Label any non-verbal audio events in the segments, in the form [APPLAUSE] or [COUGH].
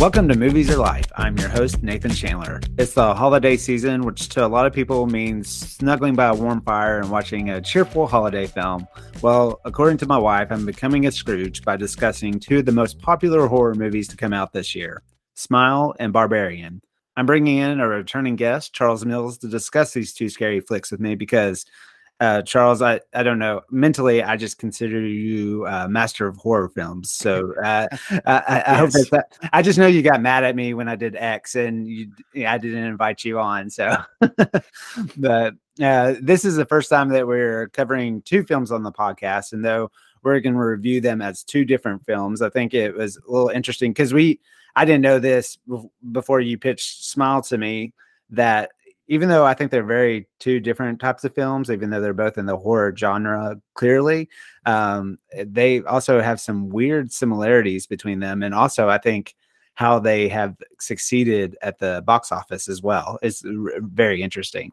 Welcome to Movies Are Life. I'm your host, Nathan Chandler. It's the holiday season, which to a lot of people means snuggling by a warm fire and watching a cheerful holiday film. Well, according to my wife, I'm becoming a Scrooge by discussing two of the most popular horror movies to come out this year Smile and Barbarian. I'm bringing in a returning guest, Charles Mills, to discuss these two scary flicks with me because uh, Charles, I, I don't know. Mentally, I just consider you a uh, master of horror films. So [LAUGHS] uh, I, I, yes. hope that I just know you got mad at me when I did X, and you, I didn't invite you on. So, [LAUGHS] but uh, this is the first time that we're covering two films on the podcast, and though we're going to review them as two different films, I think it was a little interesting because we I didn't know this before you pitched Smile to me that even though I think they're very two different types of films, even though they're both in the horror genre, clearly, um, they also have some weird similarities between them. And also, I think how they have succeeded at the box office as well is r- very interesting.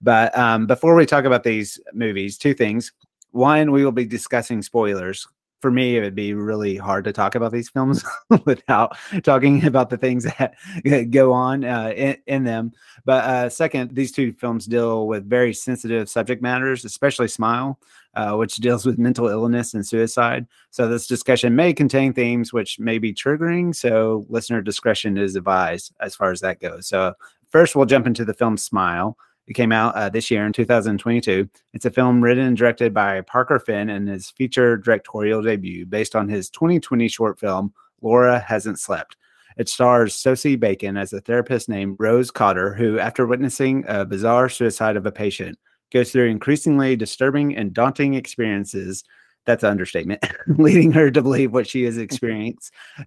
But um, before we talk about these movies, two things. One, we will be discussing spoilers for me, it would be really hard to talk about these films [LAUGHS] without talking about the things that [LAUGHS] go on uh, in, in, them. But uh, second, these two films deal with very sensitive subject matters, especially Smile, uh, which deals with mental illness and suicide. So this discussion may contain themes which may be triggering. So listener discretion is advised as far as that goes. So first, we'll jump into the film Smile. It came out uh, this year in 2022. It's a film written and directed by Parker Finn and his feature directorial debut based on his 2020 short film, Laura Hasn't Slept. It stars Sosie Bacon as a therapist named Rose Cotter, who, after witnessing a bizarre suicide of a patient, goes through increasingly disturbing and daunting experiences. That's an understatement, [LAUGHS] leading her to believe what she is [LAUGHS] experiencing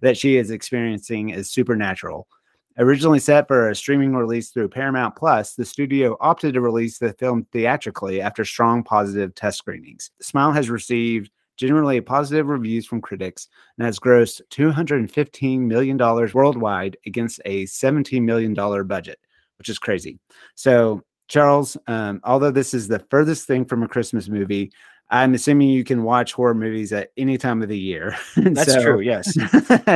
that she is experiencing is supernatural. Originally set for a streaming release through Paramount Plus, the studio opted to release the film theatrically after strong positive test screenings. Smile has received generally positive reviews from critics and has grossed $215 million worldwide against a $17 million budget, which is crazy. So, Charles, um, although this is the furthest thing from a Christmas movie, I'm assuming you can watch horror movies at any time of the year. [LAUGHS] That's so, true. Yes.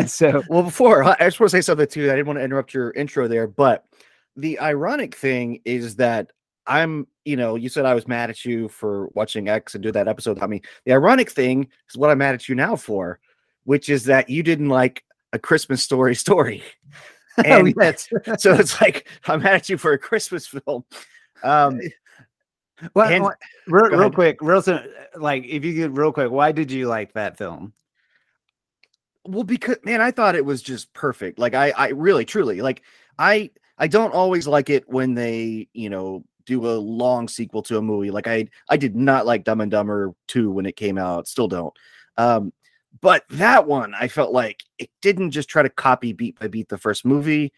[LAUGHS] so, well, before I just want to say something too. I didn't want to interrupt your intro there, but the ironic thing is that I'm, you know, you said I was mad at you for watching X and do that episode. I mean, the ironic thing is what I'm mad at you now for, which is that you didn't like a Christmas story story. [LAUGHS] Oh, and oh, yes. so it's like I'm mad at you for a Christmas film. Um, well, and, real, real quick, real soon, like if you could real quick, why did you like that film? Well, because man, I thought it was just perfect. Like I, I really, truly, like I, I don't always like it when they, you know, do a long sequel to a movie. Like I, I did not like Dumb and Dumber two when it came out. Still don't. Um, but that one, I felt like it didn't just try to copy beat by beat the first movie.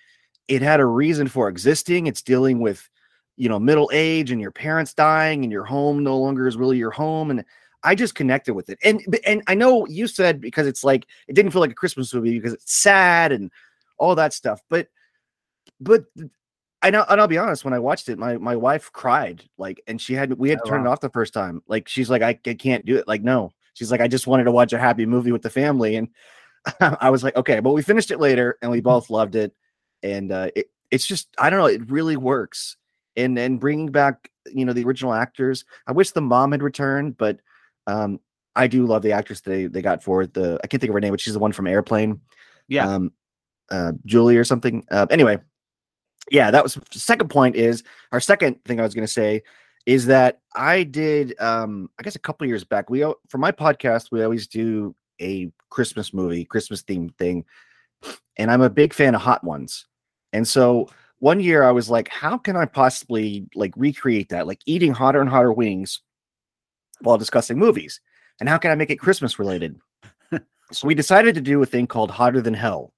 It had a reason for existing. It's dealing with you know middle age and your parents dying and your home no longer is really your home and I just connected with it. And and I know you said because it's like it didn't feel like a Christmas movie because it's sad and all that stuff. But but I know and I'll be honest, when I watched it, my my wife cried like and she had we had oh, to turn wow. it off the first time. Like she's like, I, I can't do it. Like, no. She's like, I just wanted to watch a happy movie with the family. And [LAUGHS] I was like, okay, but we finished it later and we [LAUGHS] both loved it. And uh it, it's just I don't know, it really works and and bringing back you know the original actors. I wish the mom had returned, but um, I do love the actress they they got for the. I can't think of her name, but she's the one from Airplane. Yeah, um, uh, Julie or something. Uh, anyway, yeah, that was second point. Is our second thing I was going to say is that I did um I guess a couple years back we for my podcast we always do a Christmas movie, Christmas themed thing. And I'm a big fan of hot ones. And so one year I was like, how can I possibly like recreate that? Like eating hotter and hotter wings while discussing movies. And how can I make it Christmas related? so we decided to do a thing called Hotter Than Hell.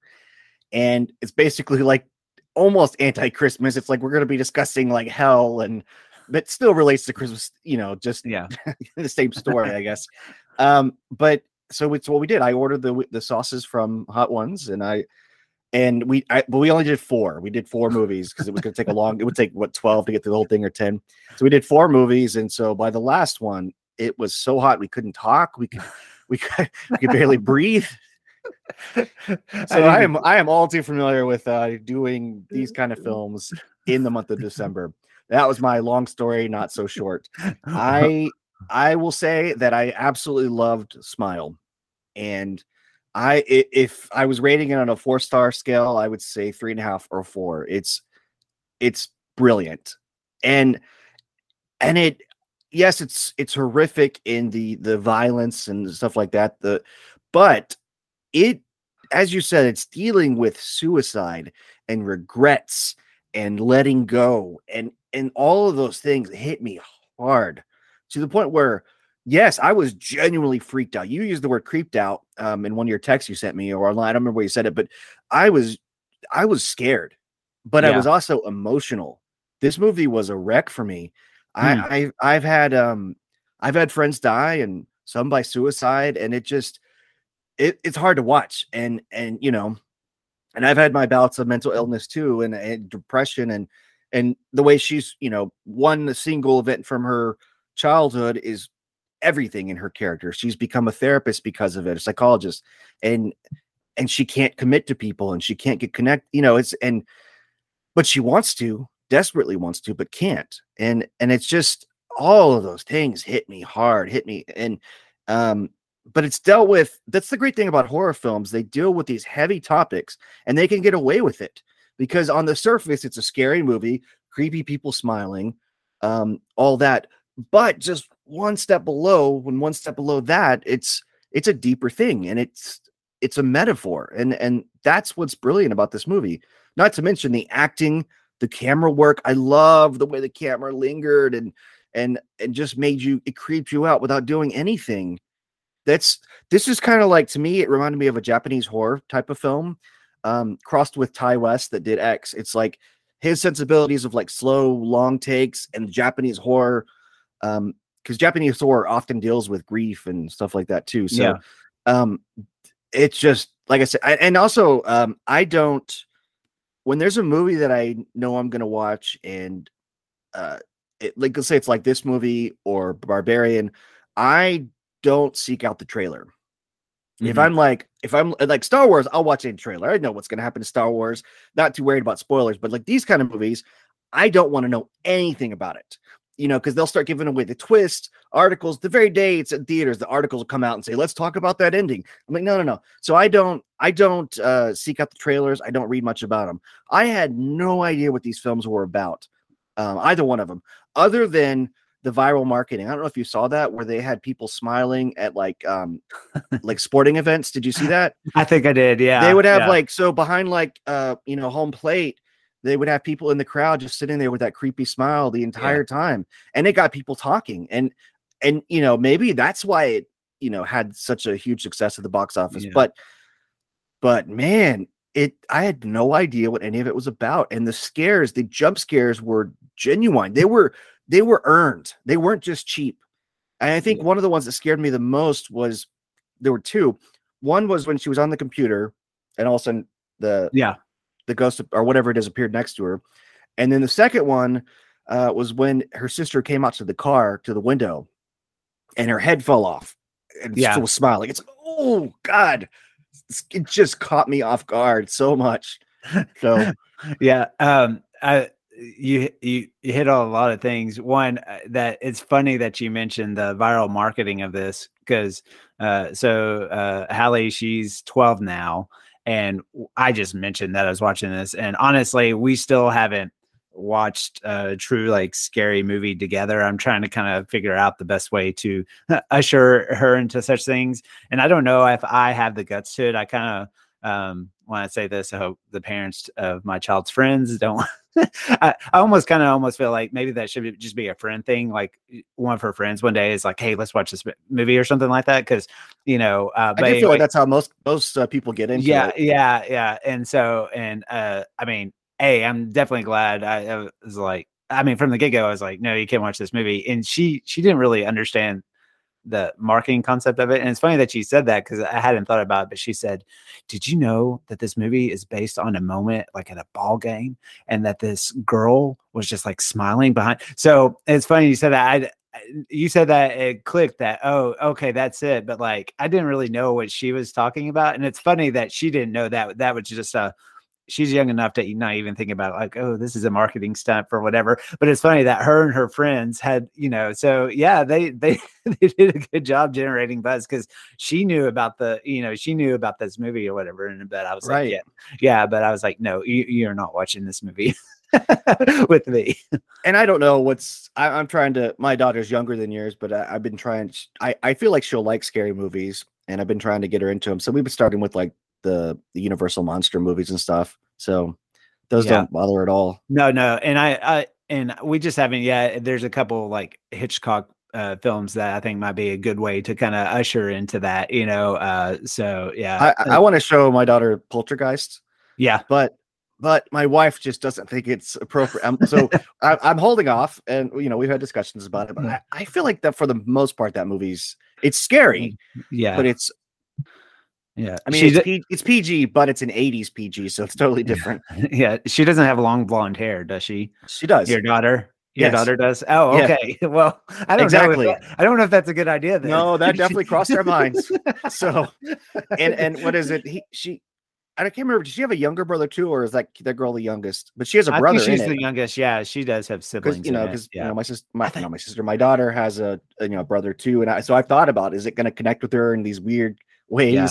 And it's basically like almost anti-Christmas. It's like we're gonna be discussing like hell and but still relates to Christmas, you know, just yeah, [LAUGHS] the same story, I guess. Um, but so it's what we did. I ordered the the sauces from Hot Ones and I and we I, but we only did four we did four movies because it was going to take a long it would take what 12 to get through the whole thing or 10 so we did four movies and so by the last one it was so hot we couldn't talk we could [LAUGHS] we could, we could barely breathe [LAUGHS] so I, I am I am all too familiar with uh, doing these kind of films in the month of December. That was my long story, not so short. [LAUGHS] I I will say that I absolutely loved Smile, and I if I was rating it on a four star scale, I would say three and a half or four. It's it's brilliant, and and it yes, it's it's horrific in the the violence and stuff like that. The but it as you said, it's dealing with suicide and regrets and letting go and and all of those things hit me hard to the point where yes i was genuinely freaked out you used the word creeped out um, in one of your texts you sent me or online i don't remember where you said it but i was i was scared but yeah. i was also emotional this movie was a wreck for me hmm. i I've, I've had um i've had friends die and some by suicide and it just it, it's hard to watch and and you know and I've had my bouts of mental illness too, and, and depression, and and the way she's you know one single event from her childhood is everything in her character. She's become a therapist because of it, a psychologist, and and she can't commit to people, and she can't get connect. You know, it's and but she wants to, desperately wants to, but can't, and and it's just all of those things hit me hard, hit me, and um but it's dealt with that's the great thing about horror films they deal with these heavy topics and they can get away with it because on the surface it's a scary movie creepy people smiling um all that but just one step below when one step below that it's it's a deeper thing and it's it's a metaphor and and that's what's brilliant about this movie. Not to mention the acting the camera work. I love the way the camera lingered and and and just made you it creeped you out without doing anything. That's this is kind of like to me it reminded me of a japanese horror type of film um crossed with Ti West that did x. It's like his sensibilities of like slow long takes and japanese horror um because japanese horror often deals with grief and stuff like that too so yeah. um it's just like i said I, and also um i don't when there's a movie that i know i'm gonna watch and uh it, like let's say it's like this movie or barbarian i don't seek out the trailer. Mm-hmm. If I'm like, if I'm like Star Wars, I'll watch a trailer. I know what's going to happen to Star Wars. Not too worried about spoilers, but like these kind of movies, I don't want to know anything about it. You know, because they'll start giving away the twist articles the very day it's in theaters. The articles will come out and say, "Let's talk about that ending." I'm like, no, no, no. So I don't, I don't uh, seek out the trailers. I don't read much about them. I had no idea what these films were about, um, either one of them, other than the viral marketing. I don't know if you saw that where they had people smiling at like um [LAUGHS] like sporting events. Did you see that? I think I did. Yeah. They would have yeah. like so behind like uh you know home plate they would have people in the crowd just sitting there with that creepy smile the entire yeah. time and it got people talking and and you know maybe that's why it you know had such a huge success at the box office yeah. but but man it i had no idea what any of it was about and the scares the jump scares were genuine they were they were earned. They weren't just cheap. And I think yeah. one of the ones that scared me the most was there were two. One was when she was on the computer and all of a sudden the yeah the ghost or whatever it is appeared next to her. And then the second one uh, was when her sister came out to the car to the window and her head fell off and yeah. was smiling. It's oh god, it just caught me off guard so much. So [LAUGHS] yeah, um, I you you you hit on a lot of things. One uh, that it's funny that you mentioned the viral marketing of this because uh, so uh, Hallie she's 12 now, and I just mentioned that I was watching this, and honestly, we still haven't watched a true like scary movie together. I'm trying to kind of figure out the best way to [LAUGHS] usher her into such things, and I don't know if I have the guts to it. I kind of um, when I say this, I hope the parents of my child's friends don't. [LAUGHS] [LAUGHS] I, I, almost kind of almost feel like maybe that should just be a friend thing. Like one of her friends one day is like, "Hey, let's watch this movie" or something like that. Because you know, uh, I feel like that's how most most uh, people get into yeah, it. Yeah, yeah, And so, and uh, I mean, hey, I'm definitely glad. I, I was like, I mean, from the get go, I was like, no, you can't watch this movie. And she she didn't really understand the marketing concept of it. And it's funny that she said that because I hadn't thought about it, but she said, Did you know that this movie is based on a moment like at a ball game and that this girl was just like smiling behind? So it's funny you said that. I you said that it clicked that oh okay that's it but like i didn't really know what she was talking about and it's funny that she didn't know that that was just a she's young enough to not even think about like oh this is a marketing stunt for whatever. But it's funny that her and her friends had you know so yeah they they [LAUGHS] they did a good job generating buzz because she knew about the you know she knew about this movie or whatever and but i was right. like yeah yeah but i was like no you, you're not watching this movie [LAUGHS] with me. And i don't know what's I, am trying to my daughter's younger than yours but I, i've been trying I, I feel like she'll like scary movies and i've been trying to get her into them so we've been starting with like the, the Universal monster movies and stuff. So those yeah. don't bother at all. No, no, and I, I and we just haven't yet. There's a couple like Hitchcock uh, films that I think might be a good way to kind of usher into that, you know. Uh, so yeah, I, I want to show my daughter Poltergeist. Yeah, but but my wife just doesn't think it's appropriate. Um, so [LAUGHS] I, am holding off, and you know we've had discussions about it. But I, I, feel like that for the most part, that movie's it's scary, yeah, but it's yeah, I mean it's, P- it's, PG, but it's an '80s PG, so it's totally different. [LAUGHS] Yeah, she doesn't have long blonde hair, does she? She does. Your daughter. Your yes. daughter does. Oh, okay. Yeah. [LAUGHS] Well, I don't exactly. know. That, I don't know if that's a good idea. Then. No, that [LAUGHS] definitely crossed our minds. So, and and what is it? He she. I can't remember. Does she have a younger brother too, or is that that girl the youngest? But she has a brother. she's the it. youngest. Yeah, she does have siblings. You know, because yeah. you know, my sister, my think, my sister, my daughter has a, a, you know brother too, and I, so I've thought about is it going to connect with her in these weird ways? Yeah.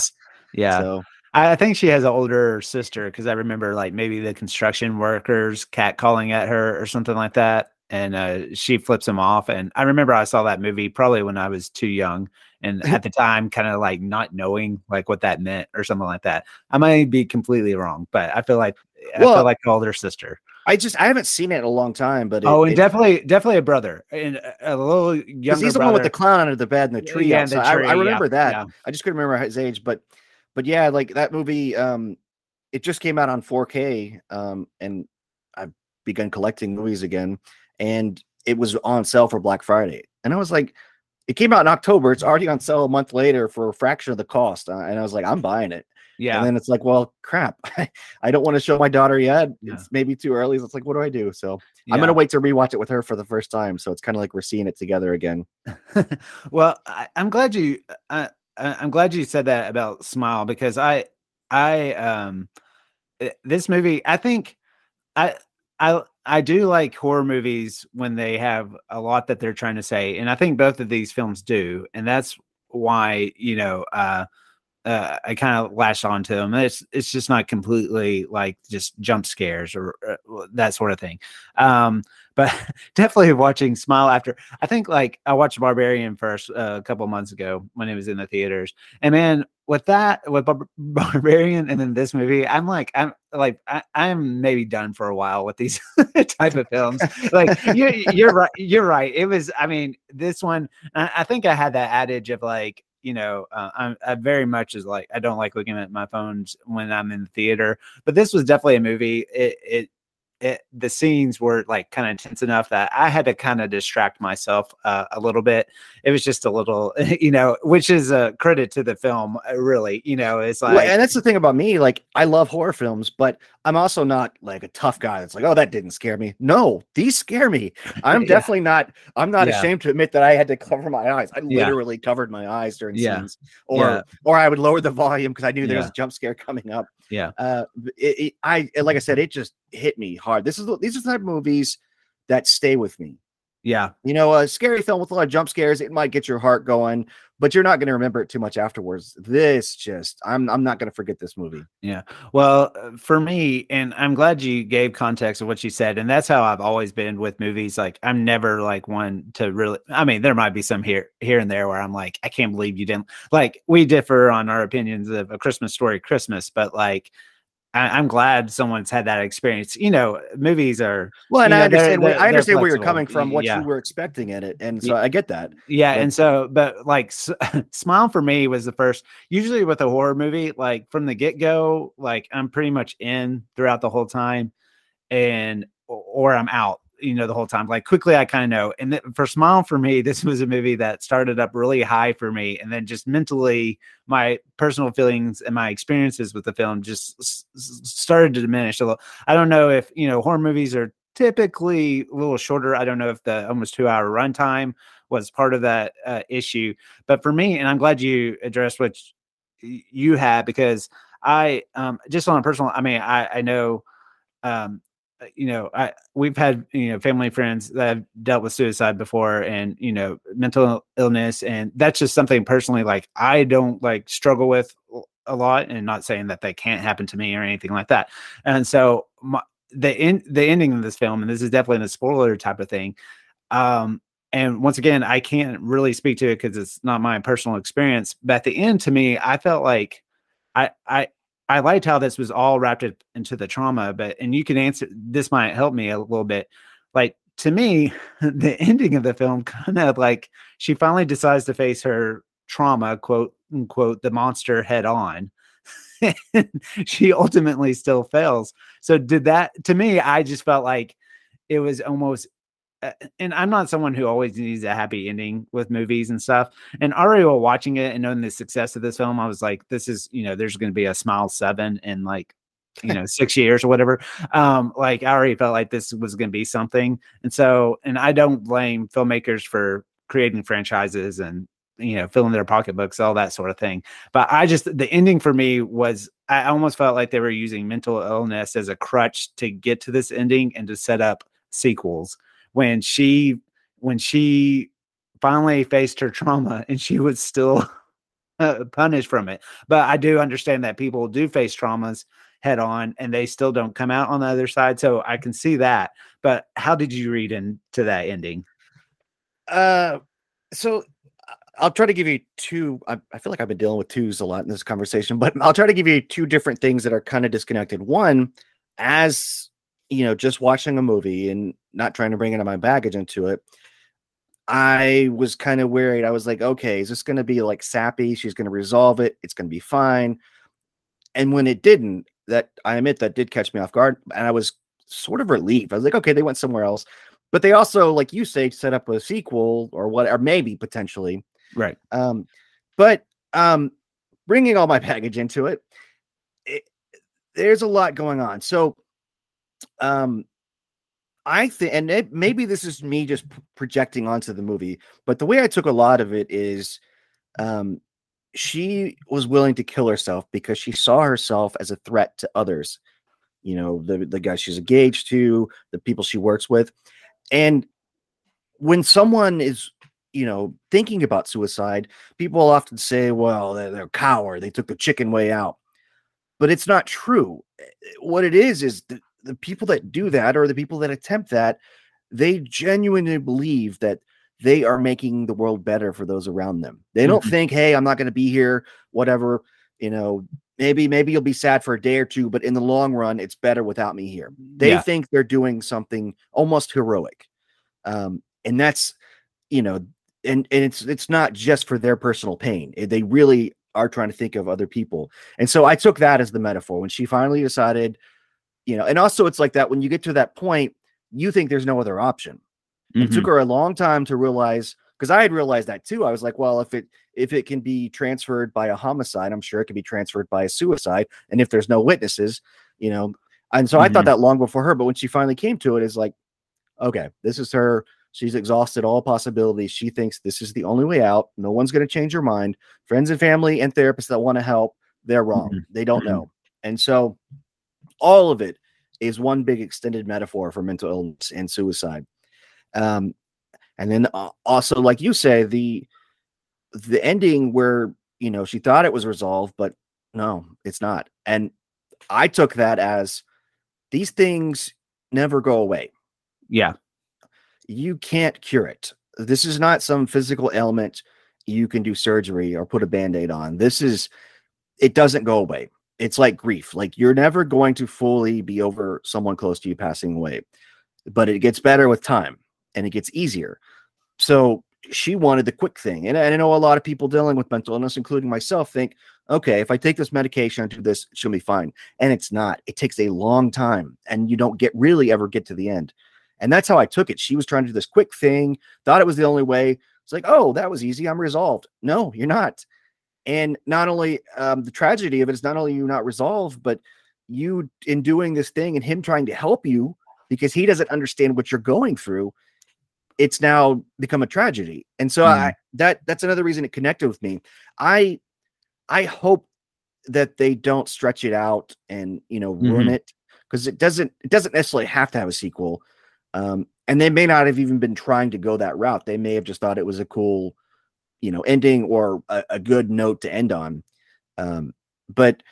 Yeah. So I think she has an older sister because I remember like maybe the construction workers cat calling at her or something like that. And uh, she flips him off. And I remember I saw that movie probably when I was too young. And [LAUGHS] at the time, kind of like not knowing like what that meant or something like that. I might be completely wrong, but I feel like I well, feel like an older sister. I just I haven't seen it in a long time, but it, oh, and it, definitely definitely a brother and a little younger. He's the brother. one with the clown under the bed and the tree. Yeah, the tree, I, I, remember yeah, that. Yeah. I just couldn't remember his age, but but yeah, like that movie, um, it just came out on 4K, um, and I've begun collecting movies again, and it was on sale for Black Friday, and I was like, it came out in October, it's already on sale a month later for a fraction of the cost, uh, and I was like, I'm buying it. Yeah. And then it's like, well, crap. [LAUGHS] I don't want to show my daughter yet. Yeah. It's maybe too early. So it's like, what do I do? So yeah. I'm gonna wait to rewatch it with her for the first time. So it's kind of like we're seeing it together again. [LAUGHS] well, I, am glad you. Uh, I'm glad you said that about Smile because I I um eh, this movie I think I I I do like horror movies when they have a lot that they're trying to say and I think both of these films do and that's why you know uh uh, I kind of latched onto them. It's it's just not completely like just jump scares or uh, that sort of thing. Um, but [LAUGHS] definitely watching Smile after. I think like I watched Barbarian first uh, a couple months ago when it was in the theaters, and man, with that with Bar- [LAUGHS] Barbarian and then this movie, I'm like I'm like I, am maybe done for a while with these [LAUGHS] type of films. like you're you're right, you're right. It was. I mean, this one. I, I think I had that adage of like you know, uh, I'm I very much is like I don't like looking at my phones when I'm in the theater. But this was definitely a movie. It it it, the scenes were like kind of intense enough that I had to kind of distract myself uh, a little bit. It was just a little, [LAUGHS] you know, which is a credit to the film, uh, really. You know, it's like, well, and that's the thing about me. Like, I love horror films, but I'm also not like a tough guy that's like, oh, that didn't scare me. No, these scare me. I'm [LAUGHS] yeah. definitely not. I'm not yeah. ashamed to admit that I had to cover my eyes. I literally yeah. covered my eyes during scenes, or or I would lower the volume because I knew there was a jump scare coming up. Yeah. Uh, it, it, I like I said, it just hit me hard. This is these are the type of movies that stay with me. Yeah. You know, a scary film with a lot of jump scares, it might get your heart going, but you're not going to remember it too much afterwards. This just, I'm, I'm not going to forget this movie. Yeah. Well, uh, for me, and I'm glad you gave context of what you said. And that's how I've always been with movies. Like, I'm never like one to really, I mean, there might be some here, here and there where I'm like, I can't believe you didn't like, we differ on our opinions of a Christmas story, Christmas, but like, I, am glad someone's had that experience. You know, movies are well, and I know, understand. They're, they're, I understand where you're coming from, what yeah. you were expecting in it, and so I get that. Yeah, but, and so, but like, [LAUGHS] Smile for me was the first. Usually with a horror movie, like from the get go, like I'm pretty much in throughout the whole time, and or I'm out you know the whole time like quickly i kind of know. And th- for smile for me [LAUGHS] this was a movie that started up really high for me and then just mentally my personal feelings and my experiences with the film just s- started to diminish a little. I don't know if you know horror movies are typically a little shorter. I don't know if the almost two hour runtime was part of that uh, issue. But for me, and I'm glad you addressed what you had because I um, just on a personal, I mean, I, I know, um, you know, I we've had you know family friends that have dealt with suicide before, and you know, mental illness, and that's just something personally like I don't like struggle with a lot, and not saying that they can't happen to me or anything like that. And so my, the in the ending of this film, and this is definitely a spoiler type of thing. Um, and once again, I can't really speak to it because it's not my personal experience. But at the end, to me, I felt like I I I liked how this was all wrapped up into the trauma. But and you can answer this might help me a little bit. Like to me, [LAUGHS] the ending of the film kind of like she finally decides to face her trauma, quote unquote, the monster head on. [LAUGHS] she ultimately still fails. So did that to me, I just felt like it was almost and I'm not someone who always needs a happy ending with movies and stuff. And already while watching it and knowing the success of this film, I was like, this is, you know, there's going to be a smile seven in like, you know, six years or whatever. Um, like I already felt like this was going to be something. And so, and I don't blame filmmakers for creating franchises and you know, filling their pocketbooks, all that sort of thing. But I just the ending for me was I almost felt like they were using mental illness as a crutch to get to this ending and to set up sequels. When she when she finally faced her trauma [LAUGHS] and she was still uh, punished from it. But I do understand that people do face traumas head on and they still don't come out on the other side. So I can see that. But how did you read into that ending? Uh so I'll try to give you two. I, I, feel like I've been dealing with twos a lot in this conversation, but I'll try to give you two different things that are kind of disconnected. One, as you know, just watching a movie and not trying to bring any of my baggage into it, I was kind of worried. I was like, okay, is this going to be like sappy? She's going to resolve it. It's going to be fine. And when it didn't, that I admit that did catch me off guard, and I was sort of relieved. I was like, okay, they went somewhere else. But they also, like you say, set up a sequel or what, or maybe potentially Right. Um, but um, bringing all my [LAUGHS] baggage into it, it, there's a lot going on. So, um, I think, and it, maybe this is me just projecting onto the movie, but the way I took a lot of it is, um, she was willing to kill herself because she saw herself as a threat to others. You know, the the guys she's engaged to, the people she works with, and when someone is you know, thinking about suicide, people often say, well, they're, they're a coward. They took the chicken way out. But it's not true. Eh, eh, what it is, is the, the people that do that or the people that attempt that, they genuinely believe that they are making the world better for those around them. They don't mm-hmm. think, hey, I'm not going to be here, whatever, you know, maybe maybe you'll be sad for a day or two but in the long run it's better without me here they yeah. think they're doing something almost heroic um, and that's you know and and it's it's not just for their personal pain. They really are trying to think of other people. And so I took that as the metaphor when she finally decided, you know, and also it's like that when you get to that point, you think there's no other option. Mm-hmm. It took mm-hmm. her a long time to realize because I had realized that too. I was like, well, if it if it can be transferred by a homicide, I'm sure it can be transferred by a suicide. And if there's no witnesses, you know, and so mm-hmm. I thought mm-hmm. that long before her. But when she finally came to it, it, is like, okay, this is her She's exhausted all possibilities. She thinks this is the only way out. No one's going to change her mind. Friends and family and therapists that want to help, they're wrong. Mm-hmm. They don't know. And so all of it is one big extended metaphor for mental illness and suicide. Um, and then uh, also, like you say, the the ending where you know she thought it was resolved, but no, it's not. And I took that as these things never go away. Yeah you can't cure it. This is not some physical ailment you can do surgery or put a band-aid on. This is it doesn't go away. It's like grief. Like you're never going to fully be over someone close to you passing away. But it gets better with time and it gets easier. So she wanted the quick thing. And I know a lot of people dealing with mental illness, including myself, think, okay, if I take this medication and do this, she'll be fine. And it's not. It takes a long time and you don't get really ever get to the end. And that's how I took it. She was trying to do this quick thing, thought it was the only way. It's like, oh, that was easy. I'm resolved. No, you're not. And not only um, the tragedy of it is not only you not resolved, but you in doing this thing and him trying to help you because he doesn't understand what you're going through. it's now become a tragedy. And so Mm. I that that's another reason it connected with me. I I hope that they don't stretch it out and you know ruin Mhm. it because it doesn't it doesn't necessarily have to have a sequel. Um, and they may not have even been trying to go that route. They may have just thought it was a cool, you know, ending or a, a good note to end on. Um, but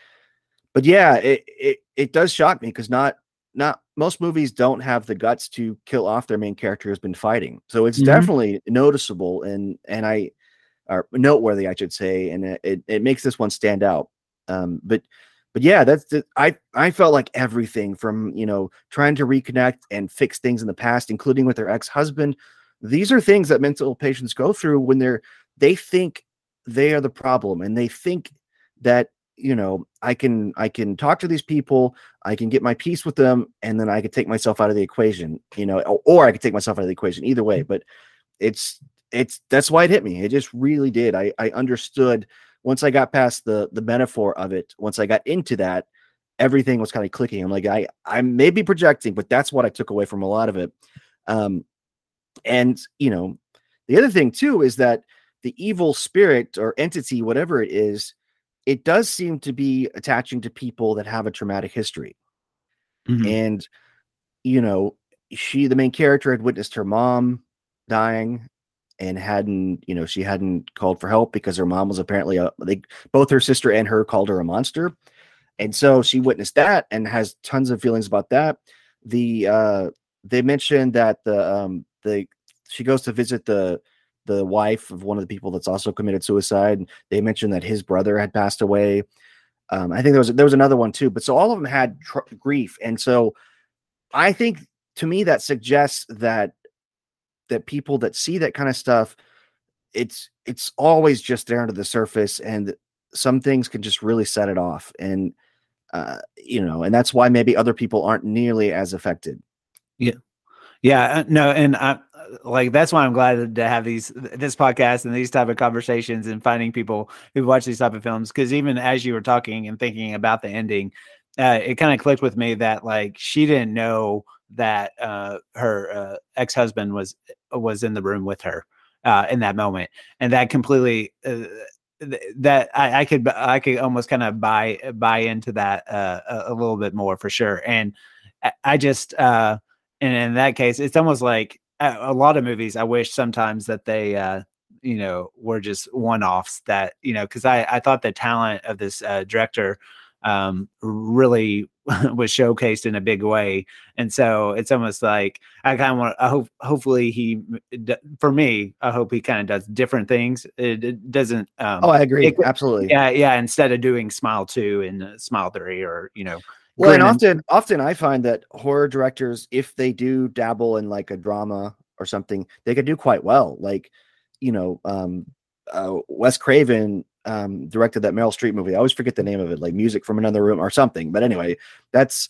but yeah, it it, it does shock me because not not most movies don't have the guts to kill off their main character who's been fighting. So it's Mhm. definitely noticeable and and I are noteworthy, I should say, and it, it, it makes this one stand out. Um, but but yeah, that's the, I I felt like everything from you know trying to reconnect and fix things in the past, including with their ex husband. These are things that mental patients go through when they're they think they are the problem and they think that you know I can I can talk to these people, I can get my peace with them, and then I could take myself out of the equation, you know, or, or I could take myself out of the equation. Either way, but it's it's that's why it hit me. It just really did. I I understood once I got past the the metaphor of it. Once I got into that, everything was kind of clicking. I'm like, I I may be projecting, but that's what I took away from a lot of it. Um, and you know, the other thing too is that the evil spirit or entity, whatever it is, it does seem to be attaching to people that have a traumatic history. Mhm. And you know, she the main character had witnessed her mom dying and hadn't, you know, she hadn't called for help because her mom was apparently a they both her sister and her called her a monster. And so she witnessed that and has tons of feelings about that. The uh they mentioned that the um the she goes to visit the the wife of one of the people that's also committed suicide. They mentioned that his brother had passed away. Um, I think there was there was another one too, but so all of them had tr- grief, and so I think to me that suggests that that people that see that kind of stuff, it's it's always just there under the surface, and some things can just really set it off, and uh, you know, and that's why maybe other people aren't nearly as affected. Yeah, yeah, no, and I like that's why I'm glad to have these this podcast and these type of conversations and finding people who watch these type of films because even as you were talking and thinking about the ending, uh, it kind of clicked with me that like she didn't know that uh, her uh, ex husband was was in the room with her uh, in that moment, and that completely. Uh, th- that I, I could I could almost kind of buy buy into that uh, a, a little bit more for sure, and I, I just uh, and in that case it's almost like a, lot of movies i wish sometimes that they uh you know were just one-offs that you know because i i thought the talent of this uh director um really [LAUGHS] was showcased in a big way and so it's almost like i kind of want i hope hopefully he for me i hope he kind of does different things it, it doesn't um Oh, I agree, it- absolutely. yeah yeah instead of doing smile two and uh, smile three or you know Well, and and- often, often I find that horror directors, if they do dabble in like a drama or something, they could do quite well. Like, you know, um, uh, Wes Craven um, directed that Meryl Streep movie. I always forget the name of it, like Music from Another Room or something. But anyway, that's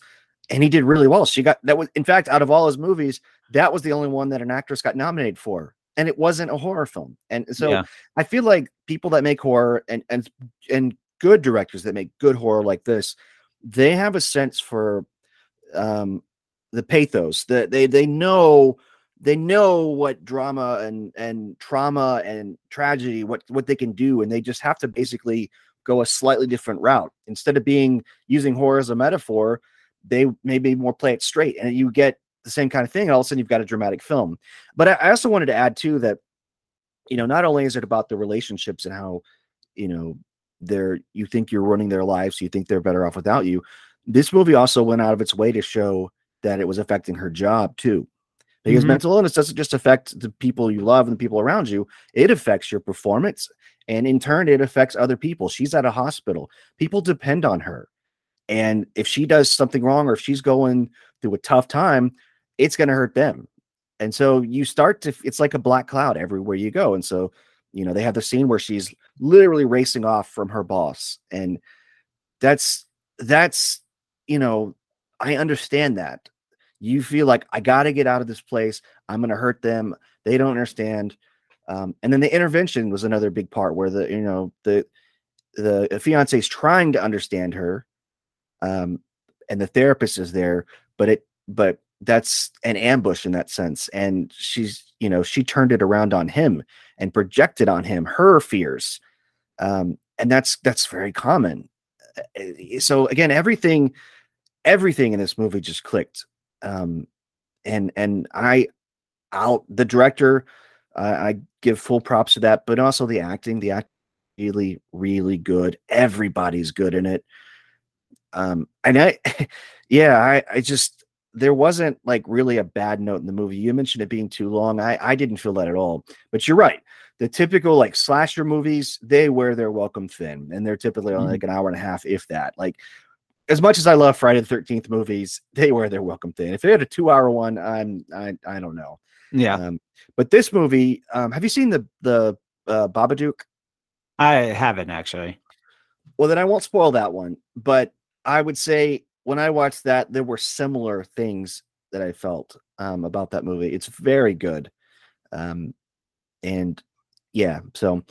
and he did really well. She got that was, in fact, out of all his movies, that was the only one that an actress got nominated for, and it wasn't a horror film. And so Yeah. I feel like people that make horror and and and good directors that make good horror like this they have a sense for um the pathos that they they know they know what drama and and trauma and tragedy what what they can do and they just have to basically go a slightly different route. Instead of being using horror as a metaphor they maybe more play it straight and you get the same kind of thing all of a sudden you've got a dramatic film. But i, I also wanted to add too that you know not only is it about the relationships and how you know they're you think you're running their lives you think they're better off without you. This movie also went out of its way to show that it was affecting her job too. Because Mhm. mental illness doesn't just affect the people you love and the people around you it affects your performance and in turn it affects other people. She's at a hospital. People depend on her. And if she does something wrong or if she's going through a tough time it's going to hurt them. And so you start to it's like a black cloud everywhere you go. And so you know they have the scene where she's literally racing off from her boss and that's that's you know i understand that. You feel like i got to get out of this place. I'm going to hurt them. They don't understand. Um, and then the intervention was another big part where the you know the the fiance is trying to understand her um, and the therapist is there but it but that's an ambush in that sense and she's you know she turned it around on him and projected on him her fears um, and that's that's very common. Uh, so again everything everything in this movie just clicked um, and and i out the director uh, i give full props to that but also the acting the act really really good. Everybody's good in it. Um and i [LAUGHS] yeah i i just there wasn't like really a bad note in the movie. You mentioned it being too long. I i didn't feel that at all. But you're right. The typical like slasher movies they wear their welcome thin and they're typically only mm-hmm. like an hour and a half if that. Like as much as i love friday the 13th movies they wear their welcome thin. If they had a two hour one i'm i i don't know. Yeah. Um, but this movie um have you seen the the uh babadook? I haven't actually. Well, then I won't spoil that one. But I would say when I watched that, there were similar things that I felt um, about that movie. It's very good, um, and yeah. So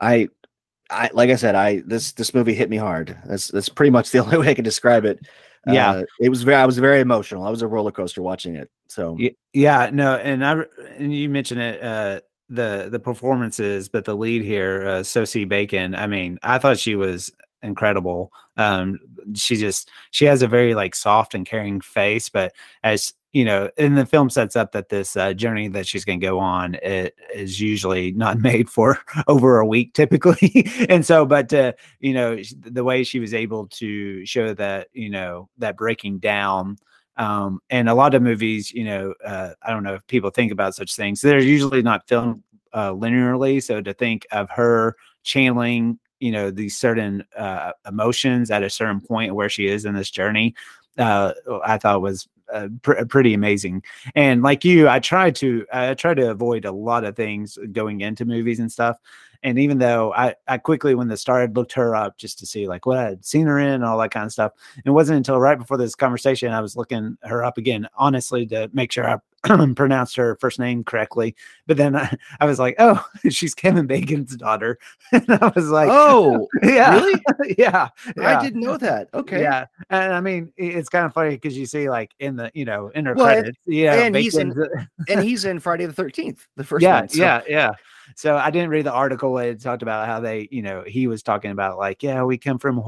I, I like I said, I this this movie hit me hard. That's that's pretty much the [LAUGHS] only way I can describe it. Yeah, uh, it was very. I was very emotional. I was a roller coaster watching it. So yeah, no, and I and you mentioned it. Uh, the the performances, but the lead here, uh, Sosie Bacon. I mean, I thought she was incredible. Um, she just she has a very like soft and caring face, but as you know, in the film sets up that this uh, journey that she's going to go on it is usually not [LAUGHS] made for over a week typically, [LAUGHS] and so, but uh, you know, the way she was able to show that you know that breaking down um, and a lot of movies, you know, uh, I don't know if people think about such things. They're usually not filmed uh, linearly. So to think of her channeling, you know, these certain uh, emotions at a certain point where she is in this journey, uh, I thought was uh, pr- pretty amazing. And like you, I try to I try to avoid a lot of things going into movies and stuff. And even though I, I quickly, when this started, looked her up just to see like what I had seen her in, and all that kind of stuff. It wasn't until right before this conversation I was looking her up again, honestly, to make sure I [CLEARS THROAT] pronounced her first name correctly. But then I, [LAUGHS] I, was like, oh, [LAUGHS] she's Kevin Bacon's daughter. [LAUGHS] and I was like, oh, yeah, really? yeah, yeah, I didn't know that. Okay. Yeah. And I mean, it's kind of funny because you see like in the, you know, in her well, credits, yeah. And he's in, and he's in Friday the 13th, the first yeah, one. So. Yeah. Yeah. So I didn't read the article. It talked about how they, you know, he was talking about like, yeah, we come from,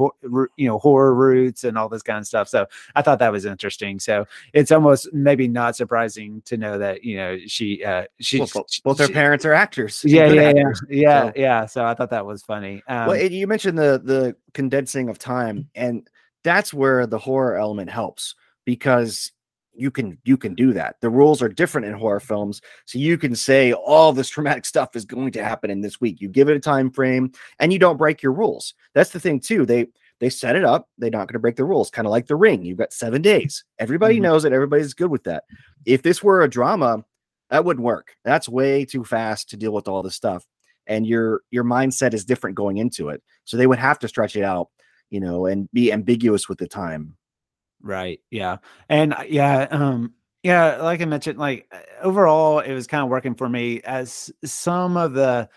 you know, horror roots and all this kind of stuff. So I thought that was interesting. So it's almost maybe not surprising to know that, you know, she, uh, she, well, both, both her parents are actors. Yeah, yeah, actors, yeah, yeah, so. yeah. So I thought that was funny. Um, well, you mentioned the the condensing of time, and that's where the horror element helps because you can you can do that. The rules are different in horror films, so you can say all this [LAUGHS] traumatic stuff is going to happen in this week. You give it a time frame, and you don't break your rules. That's the thing too. They they set it up. They're not going to break the rules. Kind of like the ring. You've got seven days. Everybody mm-hmm. knows it. Everybody's good with that. If this were a drama, that wouldn't work. That's way too fast to deal with all this stuff, and your your mindset is different going into it. So they would have to stretch it out, you know, and be ambiguous with the time. Right. Yeah. And uh, yeah, um yeah, like I mentioned like uh, overall it was kind of working for me as some of the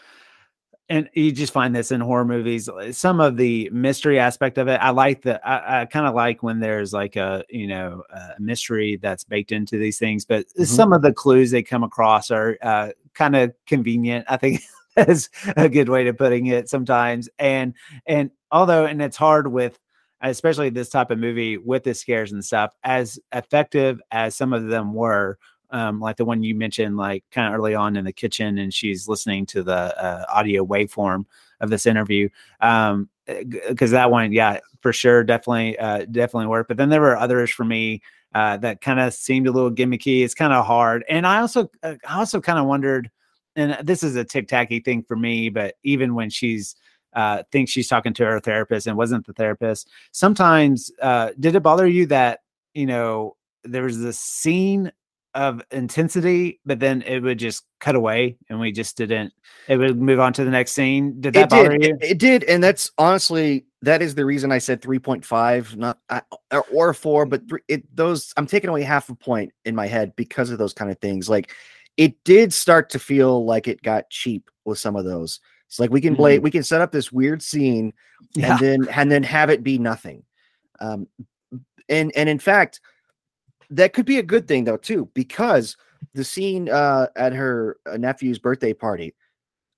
and you just find this in horror movies uh, some of the mystery aspect of it i like the i, I kind of like when there's like a you know a mystery that's baked into these things but mm-hmm. some of the clues they come across are uh, kind of convenient i think [LAUGHS] that's a good way to putting it sometimes and and although and it's hard with especially this type of movie with the scares and stuff, as effective as some of them were, um, like the one you mentioned, like kind of early on in the kitchen, and she's listening to the uh, audio waveform of this interview. Um, because eh, that one, yeah, for sure, definitely, uh, definitely worked. But then there were others for me uh, that kind of seemed a little gimmicky. It's kind of hard, and I also, uh, I also kind of wondered, and this is a tic tacky thing for me, but even when she's uh, thinks she's talking to her therapist and wasn't the therapist. Sometimes, uh, did it bother you that you know there was this scene of intensity, but then it would just cut away and we just didn't. It would move on to the next scene. Did that it bother did. you? It, it did, and that's honestly that is the reason I said three point five, not or four, but three, it those I'm taking away half a point in my head because of those kind of things. Like it did start to feel like it got cheap with some of those. It's like we can play, mm-hmm. we can set up this weird scene yeah. and then and then have it be nothing. Um, and and in fact, that could be a good thing though too, because the scene uh, at her uh, nephew's birthday party,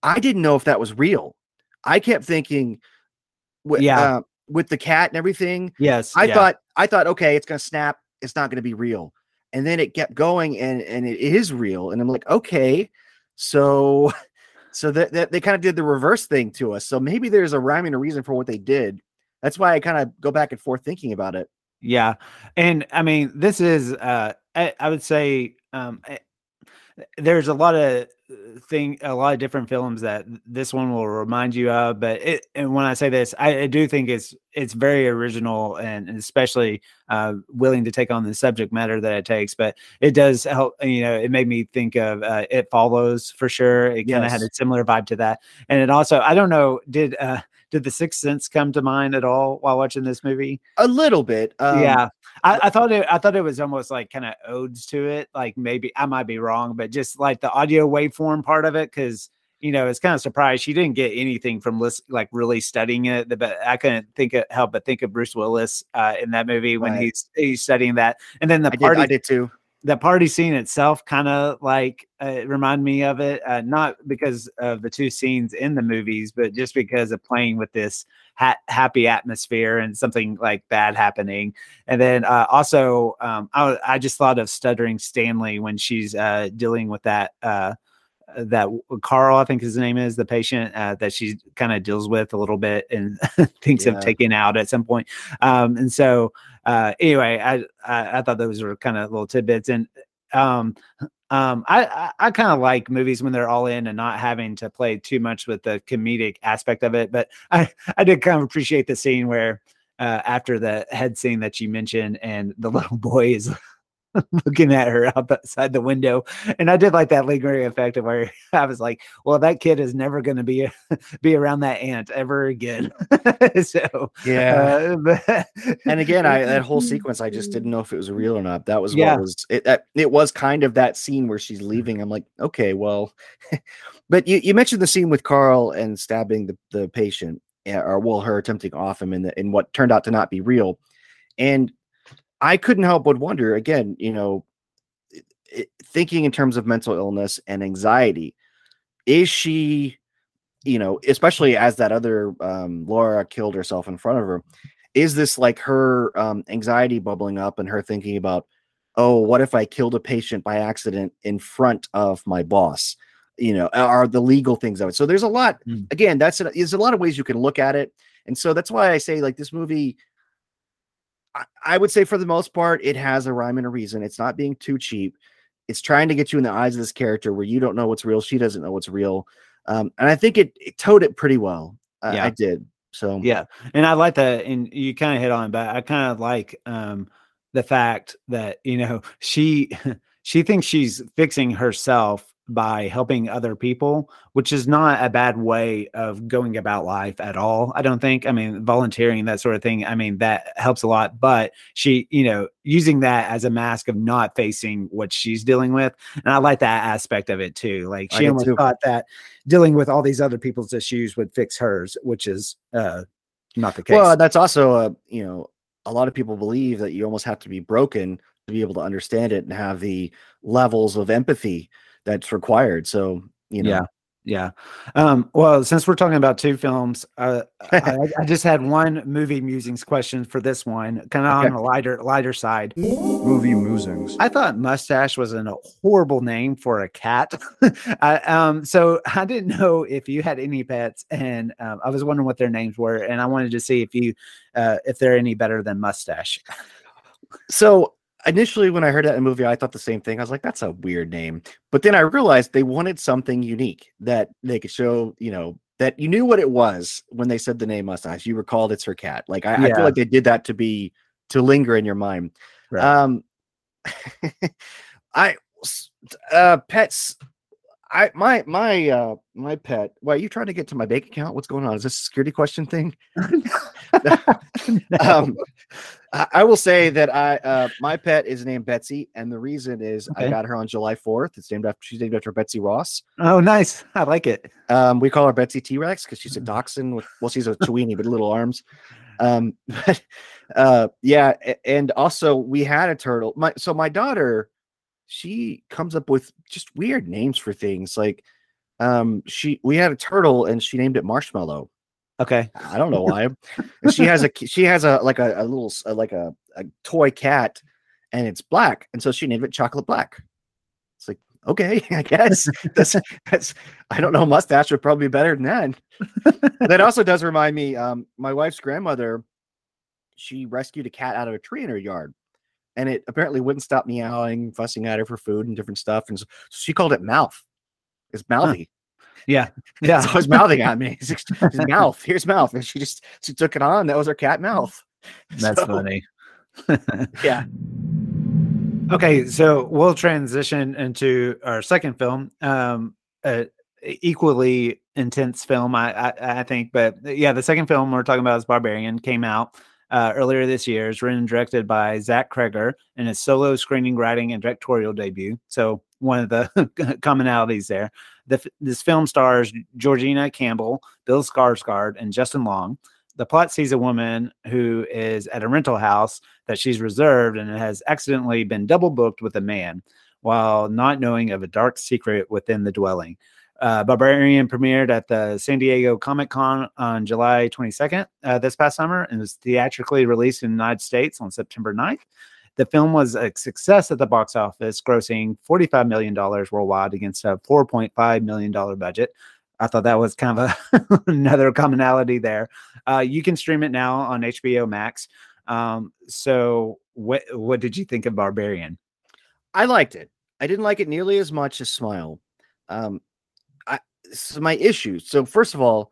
I didn't know if that was real. I kept thinking, with, Yeah. uh, with the cat and everything, Yes. I yeah. thought I thought okay, it's gonna snap. It's not gonna be real, and then it kept going, and and it is real, and I'm like, okay, so so that, they kind of did the reverse thing to us. So maybe there's a rhyme and a reason for what they did. That's why I kind of go back and forth thinking about it. Yeah. And I mean, this is uh I, I would say um eh, there's a lot of thing a lot of different films that this one will remind you of but it and when i say this i, I do think it's it's very original and, and especially uh willing to take on the subject matter that it takes but it does help you know it made me think of uh, it follows for sure. It kind of had a similar vibe to that. And it also i don't know did uh did the sixth sense come to mind at all while watching this movie A little bit, um, yeah I, I thought it i thought it was almost like kind of odes to it like maybe i might be wrong but just like the audio waveform part of it because you know it's kind of surprised she didn't get anything from lis- like really studying it but i couldn't think of help but think of bruce willis uh, in that movie when Right. he's he's studying that and then the I did, I did too. The party scene itself kind of like uh, remind me of it uh, not because of the two scenes in the movies but just because of playing with this ha- happy atmosphere and something like bad happening and then uh, also um, I, I just thought of stuttering stanley when she's uh, dealing with that uh, that Carl, I think his name is the patient uh, that she kind of deals with a little bit and [LAUGHS] thinks Yeah. of taking out at some point. Um, and so, uh, anyway, I, I I thought those were kind of little tidbits, and um, um, I I, kind of like movies when they're all in and not having to play too much with the comedic aspect of it. But [LAUGHS] I I did kind of appreciate the scene where. Uh, after the head scene that you mentioned, and the [LAUGHS] little boy is [LAUGHS] looking at her outside the window, and I did like that lingering effect of where [LAUGHS] I was like, "Well, that kid is never going to be [LAUGHS] be around that aunt ever again." so Yeah. uh, and again, I that whole sequence, I just didn't know if it was real or not. That was Yeah. what was it. That, it was kind of that scene where she's leaving. I'm like, okay, well, but you, you mentioned the scene with Carl and stabbing the, the patient, eh, or well, her attempting off him in the in what turned out to not be real, and I couldn't help but wonder again, you know, thinking in terms of mental illness and anxiety, is she, you know, especially as that other um, Laura killed herself in front of her, is this like her um, anxiety bubbling up and her thinking about, oh, what if I killed a patient by accident in front of my boss? You know, are the legal things of it. So there's a lot. Mm. Again, that's a, there's a lot of ways you can look at it, and so that's why I say like this movie. I, I would say for the most part, it has a rhyme and a reason. It's not being too cheap. It's trying to get you in the eyes of this character where you don't know what's real, she doesn't know what's real, um, and I think it, it towed it pretty well. Uh, Yeah. I did. So yeah and i like that and you kind of hit on but i kind of like um the fact that you know she [LAUGHS] she thinks she's fixing herself by helping other people which is not a bad way of going about life at all i don't think i mean volunteering that sort of thing i mean that helps a lot but she you know using that as a mask of not facing what she's dealing with and i like that aspect of it too like she almost too. thought that dealing with all these other people's issues would fix hers which is uh not the case Well, that's also a you know a lot of people believe that you almost have to be broken to be able to understand it and have the levels of empathy that's required. So you know, Yeah. Yeah. Um, well, since we're talking about two films, uh, I, I [LAUGHS] just had one movie musings question for this one, kind of Okay. on the lighter lighter side. Movie musings. I thought mustache was a horrible name for a cat. [LAUGHS] I, um, so I didn't know if you had any pets, and um, I was wondering what their names were, and I wanted to see if you uh, if they're any better than mustache. So initially, when I heard that in the movie, I thought the same thing. I was like, "That's a weird name," but then I realized they wanted something unique that they could show. You know, that you knew what it was when they said the name mustache. You recalled it's her cat. Like I, I feel like they did that to be to linger in your mind. Right. Um, [LAUGHS] I uh pets. I my my uh my pet. Why are you trying to get to my bank account? What's going on? Is this a security question thing? [LAUGHS] [LAUGHS] [LAUGHS] um, I, I will say that I uh, my pet is named Betsy, and the reason is I got her on July fourth. It's named after she's named after Betsy Ross. oh, nice. I like it. Um, we call her Betsy T Rex because she's a dachshund with well, she's a Chiweenie but little arms. Um, but uh, yeah, and also we had a turtle. My so my daughter, she comes up with just weird names for things. Like, um, she we had a turtle and she named it Marshmallow. Okay. I don't know [LAUGHS] why. And she has a she has a like a, a little uh, like a, a toy cat, and it's black, and so she named it Chocolate Black. It's like okay, [LAUGHS] I guess that's that's I don't know. Mustache would probably be better than that. that [LAUGHS] also does remind me. Um, my wife's grandmother, she rescued a cat out of a tree in her yard, and it apparently wouldn't stop meowing, fussing at her for food and different stuff, and so she called it Mouth. It's mouthy. Yeah. [LAUGHS] Yeah, so it's always mouthing at me. It's just- it's [LAUGHS] mouth. Here's mouth, and she just she took it on. That was her cat mouth. [LAUGHS] That's So, funny. Yeah. Okay, so we'll transition into our second film. Um, uh, equally intense film, I, I I think. But yeah, the second film we're talking about is Barbarian. Came out uh, earlier this year. It's written and directed by Zach Cregger in his solo screening, writing, and directorial debut. So one of the [LAUGHS] commonalities there. The, this film stars Georgina Campbell, Bill Skarsgård, and Justin Long. The plot sees a woman who is at a rental house that she's reserved and has accidentally been double booked with a man while not knowing of a dark secret within the dwelling. Uh, Barbarian premiered at the San Diego Comic Con on July 22nd uh, this past summer and was theatrically released in the United States on September 9th. The film was a success at the box office, grossing $45 million worldwide against a $4.5 million budget. I thought that was kind of a [LAUGHS] another commonality there. Uh, you can stream it now on HBO Max. Um, so what what did you think of Barbarian? I liked it. I didn't like it nearly as much as Smile. Um, I so my issues. So first of all,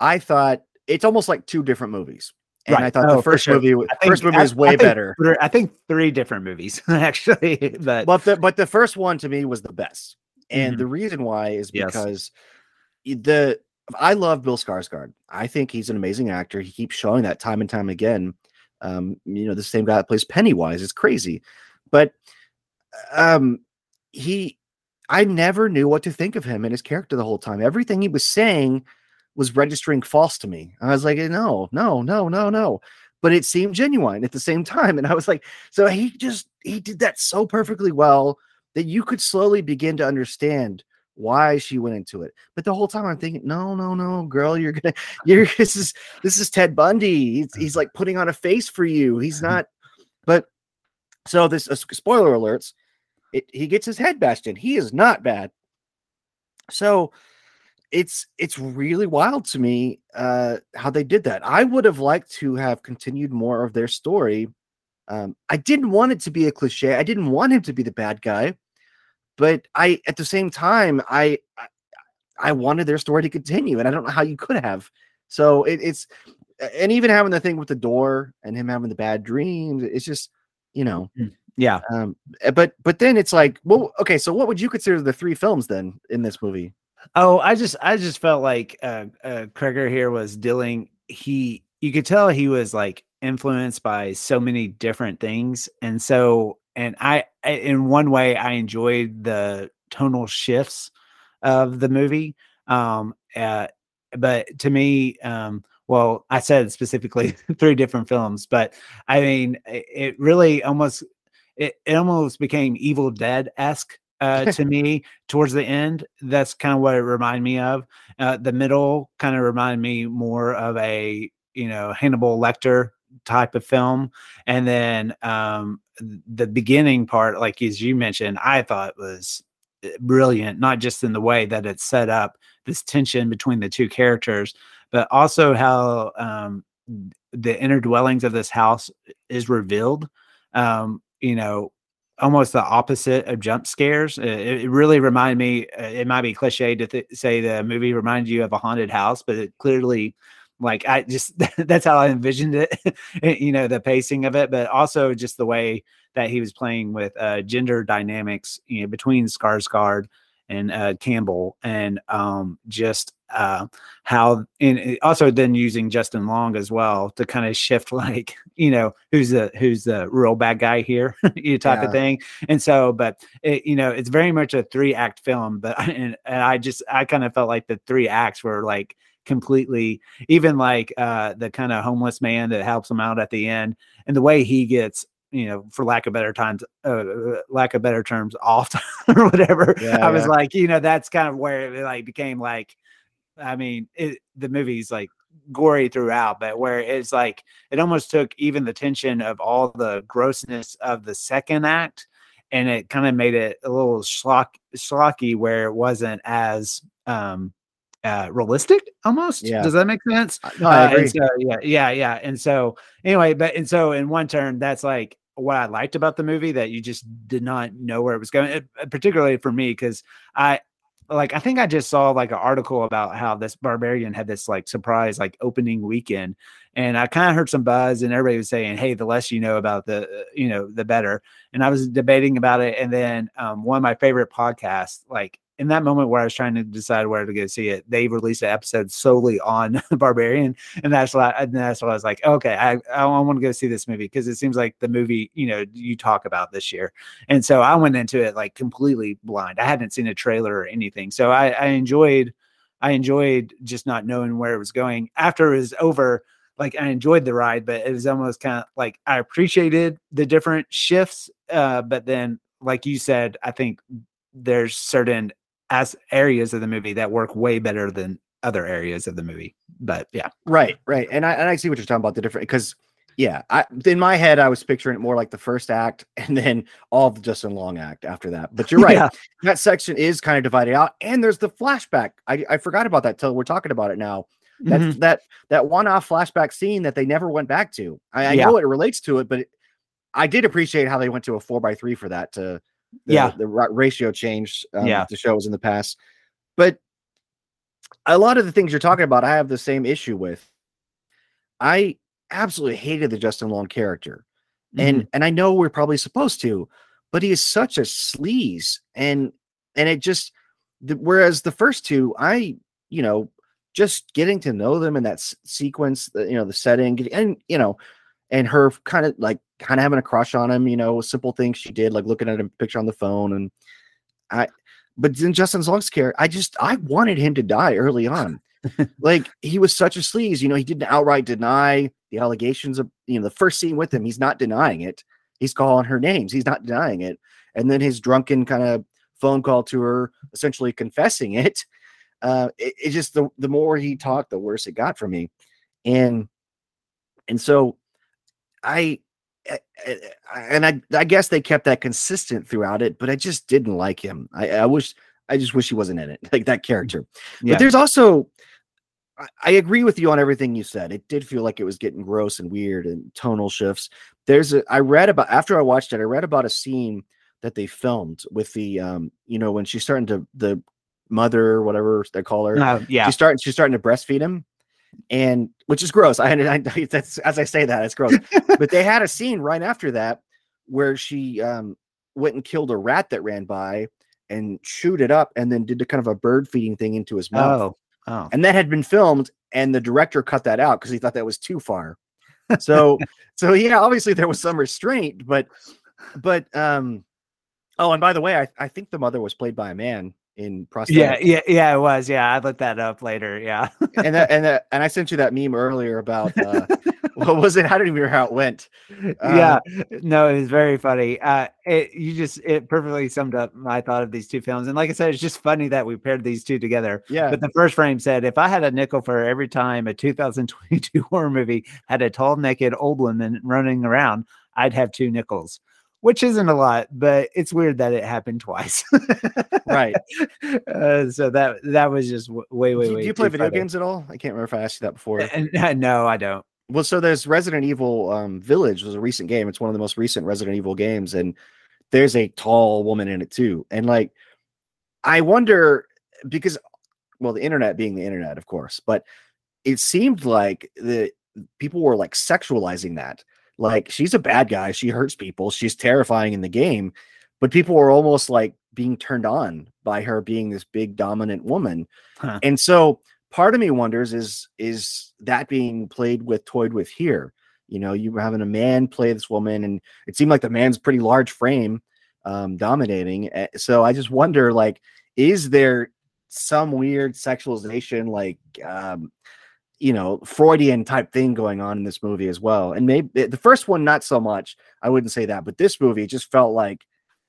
I thought it's almost like two different movies, and I thought Oh, the first sure. movie, w- I think- first movie I- was I way think better. I think three different movies [LAUGHS] actually, but But the but the first one to me was the best, and Mhm. the reason why is because i- the I love Bill Skarsgård. I think he's an amazing actor. He keeps showing that time and time again. Um, you know, the same guy that plays Pennywise is crazy, but um, he, I never knew what to think of him and his character the whole time. Everything he was saying was registering false to me. I was like, no, no, no, no, no. But it seemed genuine at the same time. [LAUGHS] And I was like, so he just he did that so perfectly well that you could slowly begin to understand why she went into it. But the whole time I'm thinking, no, no, no, girl, you're gonna [LAUGHS] you're this is this is Ted Bundy. He's, he's like putting on a face for you. He's [LAUGHS] not, but so this uh, spoiler alerts, it, he gets his head bashed in. He is not bad. So it's it's really wild to me uh how they did that. I would have liked to have continued more of their story. Um, I didn't want it to be a cliche. I didn't want him to be the bad guy, but I at the same time I I, I wanted their story to continue, and I don't know how you could have. So it, it's and even having the thing with the door and him having the bad dreams, it's just you know yeah. um eh, but but then it's like well okay so what would you consider the three films then in this movie Oh, I just I just felt like uh, uh Cregger here was dealing he you could tell he was like influenced by so many different things and so and I, I in one way I enjoyed the tonal shifts of the movie um uh but to me um well I said specifically [LAUGHS] three different films but I mean it, it really almost it, it almost became Evil Dead esque uh, [LAUGHS] to me towards the end. That's kind of what it reminded me of. Uh, the middle kind of reminded me more of a you know Hannibal Lecter type of film, and then um, the beginning part, like as you mentioned, I thought was uh, brilliant. Not just in the way that it's set up this tension between the two characters, but also how um, the inner dwellings of this house is revealed. Um, you know, almost the opposite of jump scares. It, it really reminded me. uh, It might be cliche to th- say the movie reminded you of a haunted house, but it clearly, like I just [LAUGHS] that's how I envisioned it. [LAUGHS] you know, the pacing of it, but also just the way that he was playing with uh, gender dynamics, you know, between Skarsgård and uh, Campbell, and um, just uh, how, and also then using Justin Long as well to kind of shift, [LAUGHS] like you know, who's the who's the real bad guy here, [LAUGHS] you type Yeah. of thing. And so, but it, you know, it's very much a three act film, but [LAUGHS] and, and I just I kind of felt like the three acts were like completely even like uh the kind of homeless man that helps him out at the end and the way he gets you know, for lack of better times, uh, lack of better terms, off [LAUGHS] or whatever. Yeah, I was yeah. like, you know, that's kind of where it like became like, I mean, it, the movie's like gory throughout, but where it's like it almost took even the tension of all the grossness of the second act, and it kind of made it a little schlock schlocky where it wasn't as um uh realistic almost. Yeah. Does that make sense? No, I Uh, so, yeah, yeah, yeah. And so anyway, but and so in one turn, that's like what I liked about the movie that you just did not know where it was going, It- particularly for me because I like I think I just saw like an article about how this barbarian had this like surprise like opening weekend, and I kind of heard some buzz, and everybody was saying, "Hey, the less you know about the uh, you know the better." And I was debating about it, and then um, one of my favorite podcasts, like in that moment where I was trying to decide where to go see it, they released an episode solely on [LAUGHS] Barbarian, and that's why that's why I was like, okay, I I want to go see this movie because it seems like the movie you know you talk about this year, and so I went into it like completely blind. I hadn't seen a trailer or anything, so I, I enjoyed I enjoyed just not knowing where it was going. After it was over, like I enjoyed the ride, but it was almost kind of like I appreciated the different shifts, uh, but then like you said, I think there's certain as areas of the movie that work way better than other areas of the movie. But yeah, Right, right. And I and I see what you're talking about the different because yeah, I in my head I was picturing it more like the first act [LAUGHS] and then all the Justin Long act after that. But you're [LAUGHS] right. Yeah. That section is kind of divided out. And there's the flashback. I, I forgot about that till we're talking about it now. That Mhm. that that one-off flashback scene that they never went back to. I, I Yeah. know it relates to it, but it, I did appreciate how they went to a four by three for that to the, Yeah. the ra- ratio change um, Yeah. the show was in the past. But a lot of the things you're talking about, I have the same issue with. I absolutely hated the Justin Long character, and Mhm. and I know we're probably supposed to, but he is such a sleaze, and and it just the, whereas the first two, I you know just getting to know them in that s- sequence, you know the setting, and you know, and her kind of like kind of having a crush on him, you know, simple things she did, like looking at a picture on the phone, and I. But then Justin Long's character, I just I wanted him to die early on. [LAUGHS] like he was such a sleaze, you know, he didn't outright deny the allegations of you know the first scene with him, he's not denying it. He's calling her names, he's not denying it. And then his drunken kind of phone call to her, essentially confessing [LAUGHS] it. Uh it, it just the the more he talked, the worse it got for me. And and so I- and I, I guess they kept that consistent throughout it, but I just didn't like him. I, I wish, I just wish he wasn't in it, [LAUGHS] like that character. Yeah. But there's also, I, I agree with you on everything you said. It did feel like it was getting gross and weird and tonal shifts. There's a, I read about after I watched it, I read about a scene that they filmed with the, um, you know, when she's starting to the mother, whatever they call her, Uh, yeah. she's starting, she's starting to breastfeed him, and which is gross. I, [LAUGHS] I that's as I say that it's gross. [LAUGHS] but they had a scene right after that where she um went and killed a rat that ran by and chewed it up and then did a kind of a bird feeding thing into his mouth. Oh, oh, And that had been filmed, and the director cut that out because he thought that was too far. So, [LAUGHS] so yeah, obviously there was some restraint, but, but, um, oh, and by the way, I, I think the mother was played by a man in prosthetic. yeah, yeah, yeah. It was. Yeah, I looked that up later. Yeah. and that, and that, [LAUGHS] and I sent you that meme earlier about uh, [LAUGHS] what was it? I don't even remember how it went. Uh, yeah no it was very funny uh it you just it perfectly summed up my thought of these two films and like i said it's just funny that we paired these two together yeah, but the first frame said if i had a nickel for every time a 2022 [LAUGHS] horror movie had a tall naked old woman running around i'd have two nickels which isn't a lot but it's weird that it happened twice right. [LAUGHS] uh, so that that was just way way do, way do you play video funny. games at all? I can't remember if I asked you that before. And- no i don't Well, so there's Resident Evil um, Village was a recent game. It's one of the most recent Resident Evil games, and there's a tall woman in it too. And like, I wonder because, well, the internet being the internet, of course, but it seemed like the people were like sexualizing that. Like she's a bad guy. She hurts people. She's terrifying in the game, but people were almost like being turned on by her being this big dominant woman. Huh. And so part of me wonders is is that being played with toyed with here you know you were having a man play this woman and it seemed like the man's pretty large frame um dominating Eh, so i just wonder like is there some weird sexualization like um you know Freudian type thing going on in this movie as well. And maybe the first one not so much. I wouldn't say that, but this movie just felt like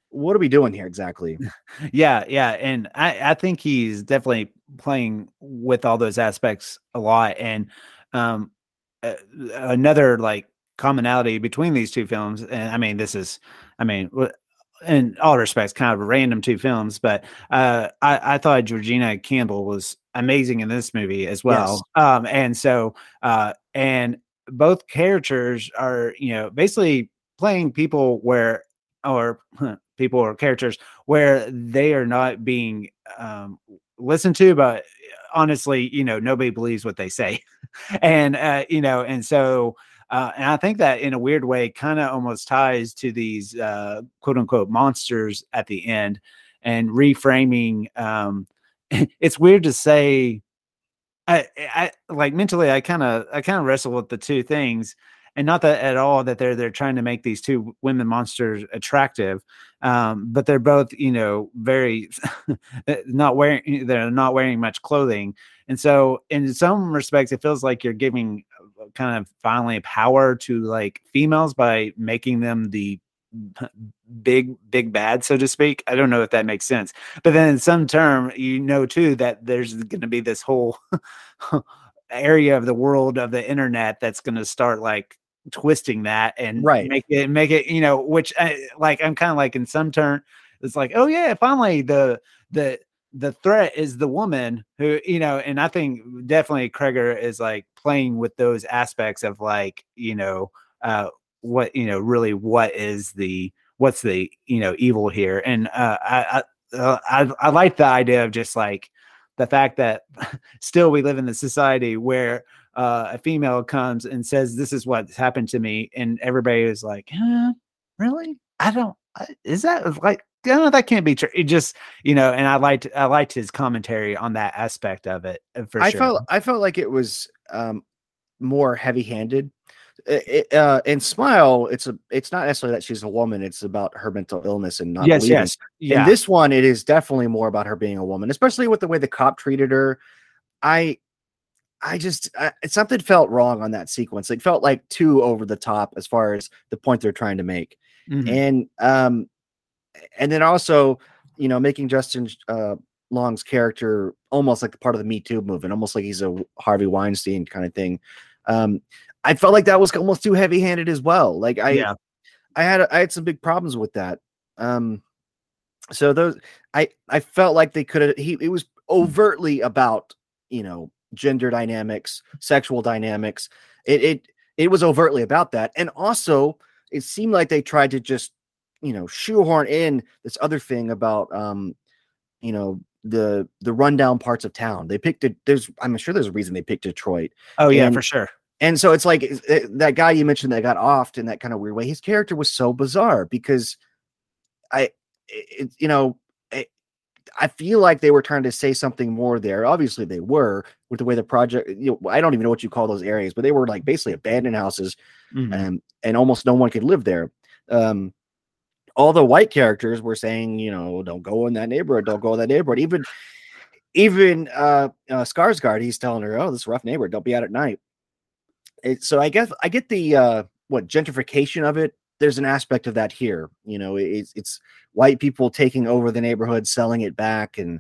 what are we doing here exactly? [LAUGHS] Yeah, yeah, and I I think he's definitely playing with all those aspects a lot. And um, uh, another like commonality between these two films, and I mean this is, I mean. In all respects, kind of random two films, but uh, I, I thought Georgina Campbell was amazing in this movie as well. Yes. Um, and so, uh, and both characters are, you know, basically playing people where, or people or characters where they are not being um, listened to, but honestly, you know, nobody believes what they say. [LAUGHS] and, uh, you know, and so, uh, and I think that in a weird way kind of almost ties to these uh, quote unquote monsters at the end and reframing. Um, [LAUGHS] it's weird to say. I, I like mentally, I kind of, I kind of wrestle with the two things and not that at all that they're they're trying to make these two women monsters attractive um, but they're both you know very [LAUGHS] not wearing they're not wearing much clothing and so in some respects it feels like you're giving uh, kind of finally power to like females by making them the [LAUGHS] big big bad so to speak i don't know if that makes sense but then in some term you know too that there's going to be this whole [LAUGHS] area of the world of the internet that's going to start like twisting that and right. make it make it you know which I, like i'm kind of like in some turn it's like oh yeah finally the the the threat is the woman who you know and i think definitely Cregger is like playing with those aspects of like you know uh what you know really what is the what's the you know evil here and uh i i uh, I, I like the idea of just like the fact that [LAUGHS] still we live in the society where uh, a female comes and says, "This is what's happened to me," and everybody is like, huh, "Really? I don't. Is that like?" No, that can't be true. It just, you know, and I liked I liked his commentary on that aspect of it uh, for I sure. felt I felt like it was um more heavy handed. Uh, in Smile, it's a it's not necessarily that she's a woman. It's about her mental illness and not yes, believing. yes, yeah. In this one, it is definitely more about her being a woman, especially with the way the cop treated her. I I just uh, something felt wrong on that sequence. It felt like too over the top as far as the point they're trying to make, mm-hmm. and um, and then also, you know, making Justin uh, Long's character almost like the part of the Me Too movement, almost like he's a Harvey Weinstein kind of thing. Um, I felt like that was almost too heavy handed as well. Like I, yeah. I had I had some big problems with that. Um, so those I I felt like they could have. He it was overtly about you know gender dynamics, sexual dynamics. It it it was overtly about that, and also it seemed like they tried to just you know shoehorn in this other thing about um you know the the rundown parts of town. They picked it. There's I'm sure there's a reason they picked Detroit. Oh yeah, and, for sure. And so it's like it, that guy you mentioned that got offed in that kind of weird way. His character was so bizarre because I, it, you know, I feel like they were trying to say something more there. Obviously, they were with the way the project. You know, I don't even know what you call those areas, but they were like basically abandoned houses, mm-hmm. and and almost no one could live there. Um, all the white characters were saying, you know, don't go in that neighborhood, don't go in that neighborhood. Even even uh, uh Skarsgård, he's telling her, oh, this rough neighborhood, don't be out at night. It, so I guess I get the uh what gentrification of it there's an aspect of that here. You know, it's it's white people taking over the neighborhood, selling it back, and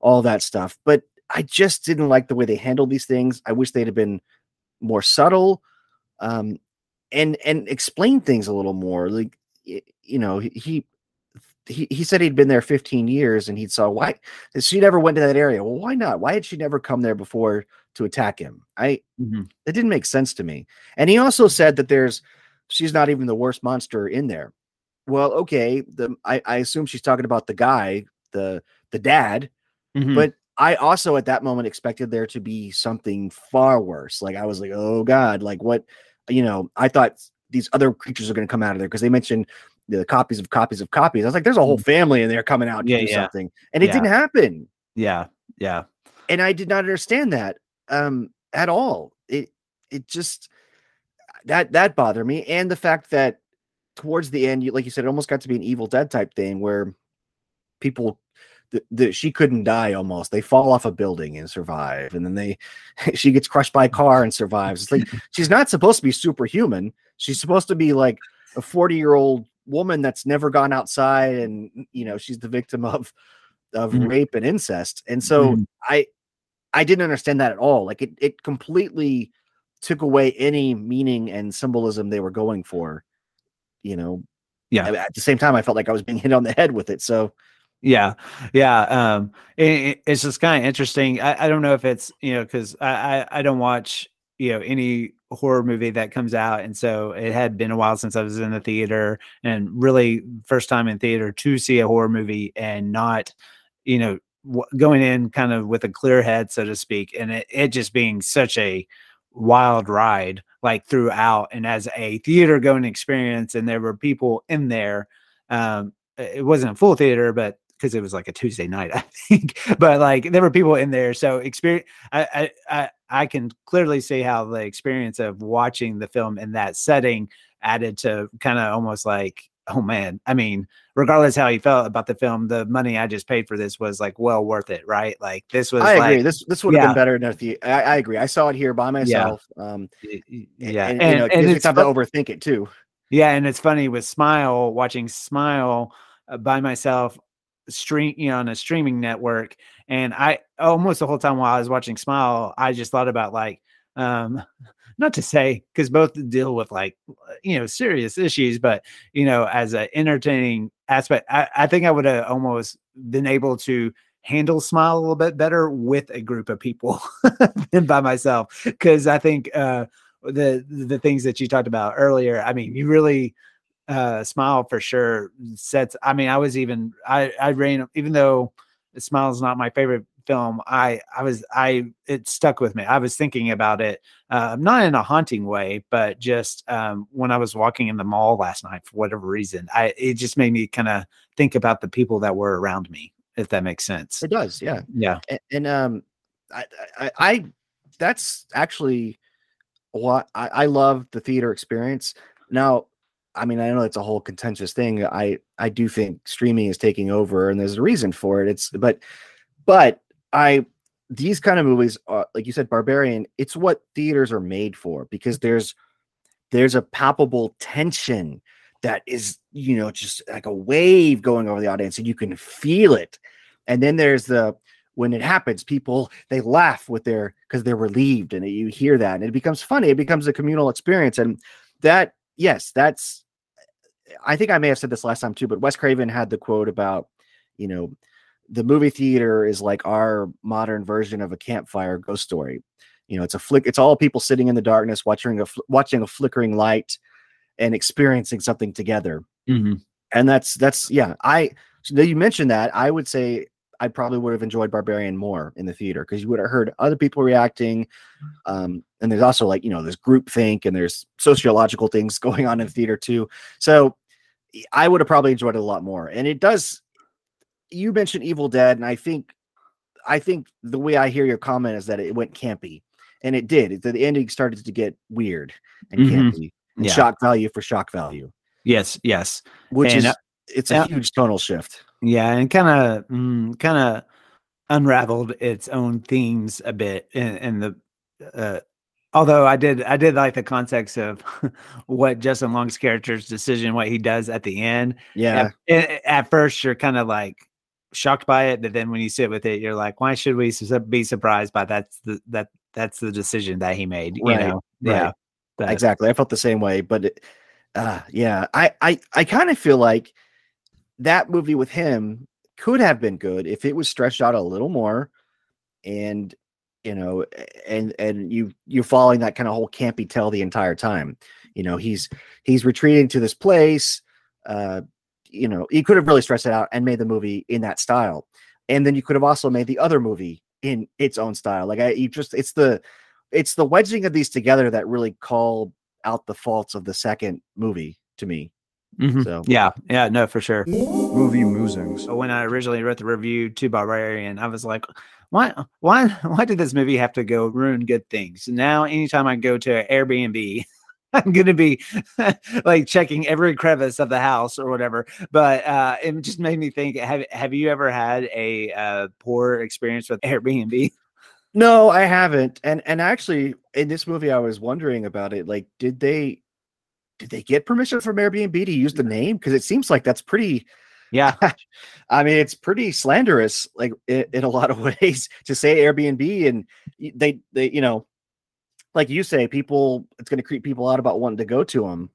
all that stuff. But I just didn't like the way they handled these things. I wish they'd have been more subtle, um, and and explain things a little more. Like you know, he he he said he'd been there 15 years, and he saw why she never went to that area. Well, why not? Why had she never come there before to attack him? I mm-hmm. it didn't make sense to me. And he also said that there's she's not even the worst monster in there. Well, okay, the I, I assume she's talking about the guy, the the dad, mm-hmm. but I also at that moment expected there to be something far worse. Like I was like, oh god, like what, you know, I thought these other creatures are going to come out of there because they mentioned the copies of copies of copies. I was like, there's a whole mm. family in there coming out to yeah, do yeah. something, and it yeah. didn't happen. Yeah, yeah, and I did not understand that um at all. It it just that that bothered me, and the fact that towards the end, you like you said, it almost got to be an Evil Dead type thing where people that she couldn't die almost they fall off a building and survive and then they [LAUGHS] she gets crushed by a car and survives it's like [LAUGHS] she's not supposed to be superhuman she's supposed to be like a 40 year old woman that's never gone outside and you know she's the victim of of mm-hmm. rape and incest and so mm-hmm. i i didn't understand that at all like it it completely took away any meaning and symbolism they were going for you know? Yeah. At the same time i felt like i was being [LAUGHS] hit on the head with it so yeah yeah um it, it's just kind of interesting I, I don't know if it's you know because I, I i don't watch you know any horror movie that comes out and so it had been a while since i was in the theater and really first time in theater to see a horror movie and not you know going in kind of with a clear head so to speak and it, it just being such a wild ride like throughout and as a theater going experience and there were people in there um it wasn't a full theater but because it was like a Tuesday night, [LAUGHS] I think. But like there were people in there, so experience. I, I I can clearly see how the experience of watching the film in that setting added to kind of almost like, oh man. I mean, regardless how you felt about the film, the money I just paid for this was like well worth it, right? Like this was. I like, agree. This this would have yeah. been better than the. I, I, agree. I saw it here by myself. Yeah. Um, yeah, and, and, you know, and it's time to overthink it too. Yeah, and it's funny with Smile watching Smile uh, by myself stream you know on a streaming network and i almost the whole time while i was watching smile i just thought about like um not to say because both deal with like you know serious issues but you know as an entertaining aspect i, I think i would have almost been able to handle smile a little bit better with a group of people [LAUGHS] than by myself. Because i think uh the the things that you talked about earlier i mean you really uh smile for sure sets i mean i was even i i ran even though smile is not my favorite film i i was i it stuck with me i was thinking about it uh, not in a haunting way but just um when i was walking in the mall last night for whatever reason i it just made me kind of think about the people that were around me if that makes sense it does yeah yeah and, and um I, I i that's actually what I, I love the theater experience now I mean, I know it's a whole contentious thing. I I do think streaming is taking over, and there's a reason for it. It's but but I these kind of movies, are, like you said, Barbarian. It's what theaters are made for because there's there's a palpable tension that is you know just like a wave going over the audience, and you can feel it. And then there's the when it happens, people they laugh with their because they're relieved, and you hear that, and it becomes funny. It becomes a communal experience, and that yes, that's I think I may have said this last time too, but Wes Craven had the quote about, you know, the movie theater is like our modern version of a campfire ghost story. You know, it's a flick. It's all people sitting in the darkness, watching a watching a flickering light, and experiencing something together. Mm-hmm. And that's that's yeah. I so you mentioned that. I would say I probably would have enjoyed Barbarian more in the theater because you would have heard other people reacting. Um, and there's also like you know there's group think and there's sociological things [LAUGHS] going on in theater too. So I would have probably enjoyed it a lot more. And it does. You mentioned Evil Dead, and I think, I think the way I hear your comment is that it went campy, and it did. The ending started to get weird and mm-hmm. campy, and yeah. shock value for shock value. Yes, yes, which and, is uh, it's a uh, huge tonal shift. Yeah, and kind of, mm, kind of unraveled its own themes a bit in, in the uh, Although I did, I did like the context of [LAUGHS] what Justin Long's character's decision, what he does at the end. Yeah. At, at first, you're kind of like shocked by it, but then when you sit with it, you're like, why should we be surprised by that's the that that's the decision that he made? You right, know? Right. Yeah. But, exactly. I felt the same way, but it, uh, yeah, I I I kind of feel like that movie with him could have been good if it was stretched out a little more and you know and and you you're following that kind of whole campy tell the entire time you know he's he's retreating to this place uh you know you could have really stressed it out and made the movie in that style and then you could have also made the other movie in its own style like i you just it's the it's the wedging of these together that really call out the faults of the second movie to me Mm-hmm. So yeah, yeah, no, for sure. Movie musings. When I originally wrote the review to Barbarian, I was like, why why why did this movie have to go ruin good things? Now anytime I go to Airbnb [LAUGHS] I'm going to be [LAUGHS] like checking every crevice of the house or whatever. But uh, it just made me think: Have Have you ever had a uh, poor experience with [LAUGHS] Airbnb? No, I haven't. And and actually, in this movie, I was wondering about it. Like, did they did they get permission from Airbnb to use the name? Because it seems like that's pretty. Yeah, I mean, it's pretty slanderous, like in, in a lot of ways, to say Airbnb, and they they you know like you say, people it's going to creep people out about wanting to go to them.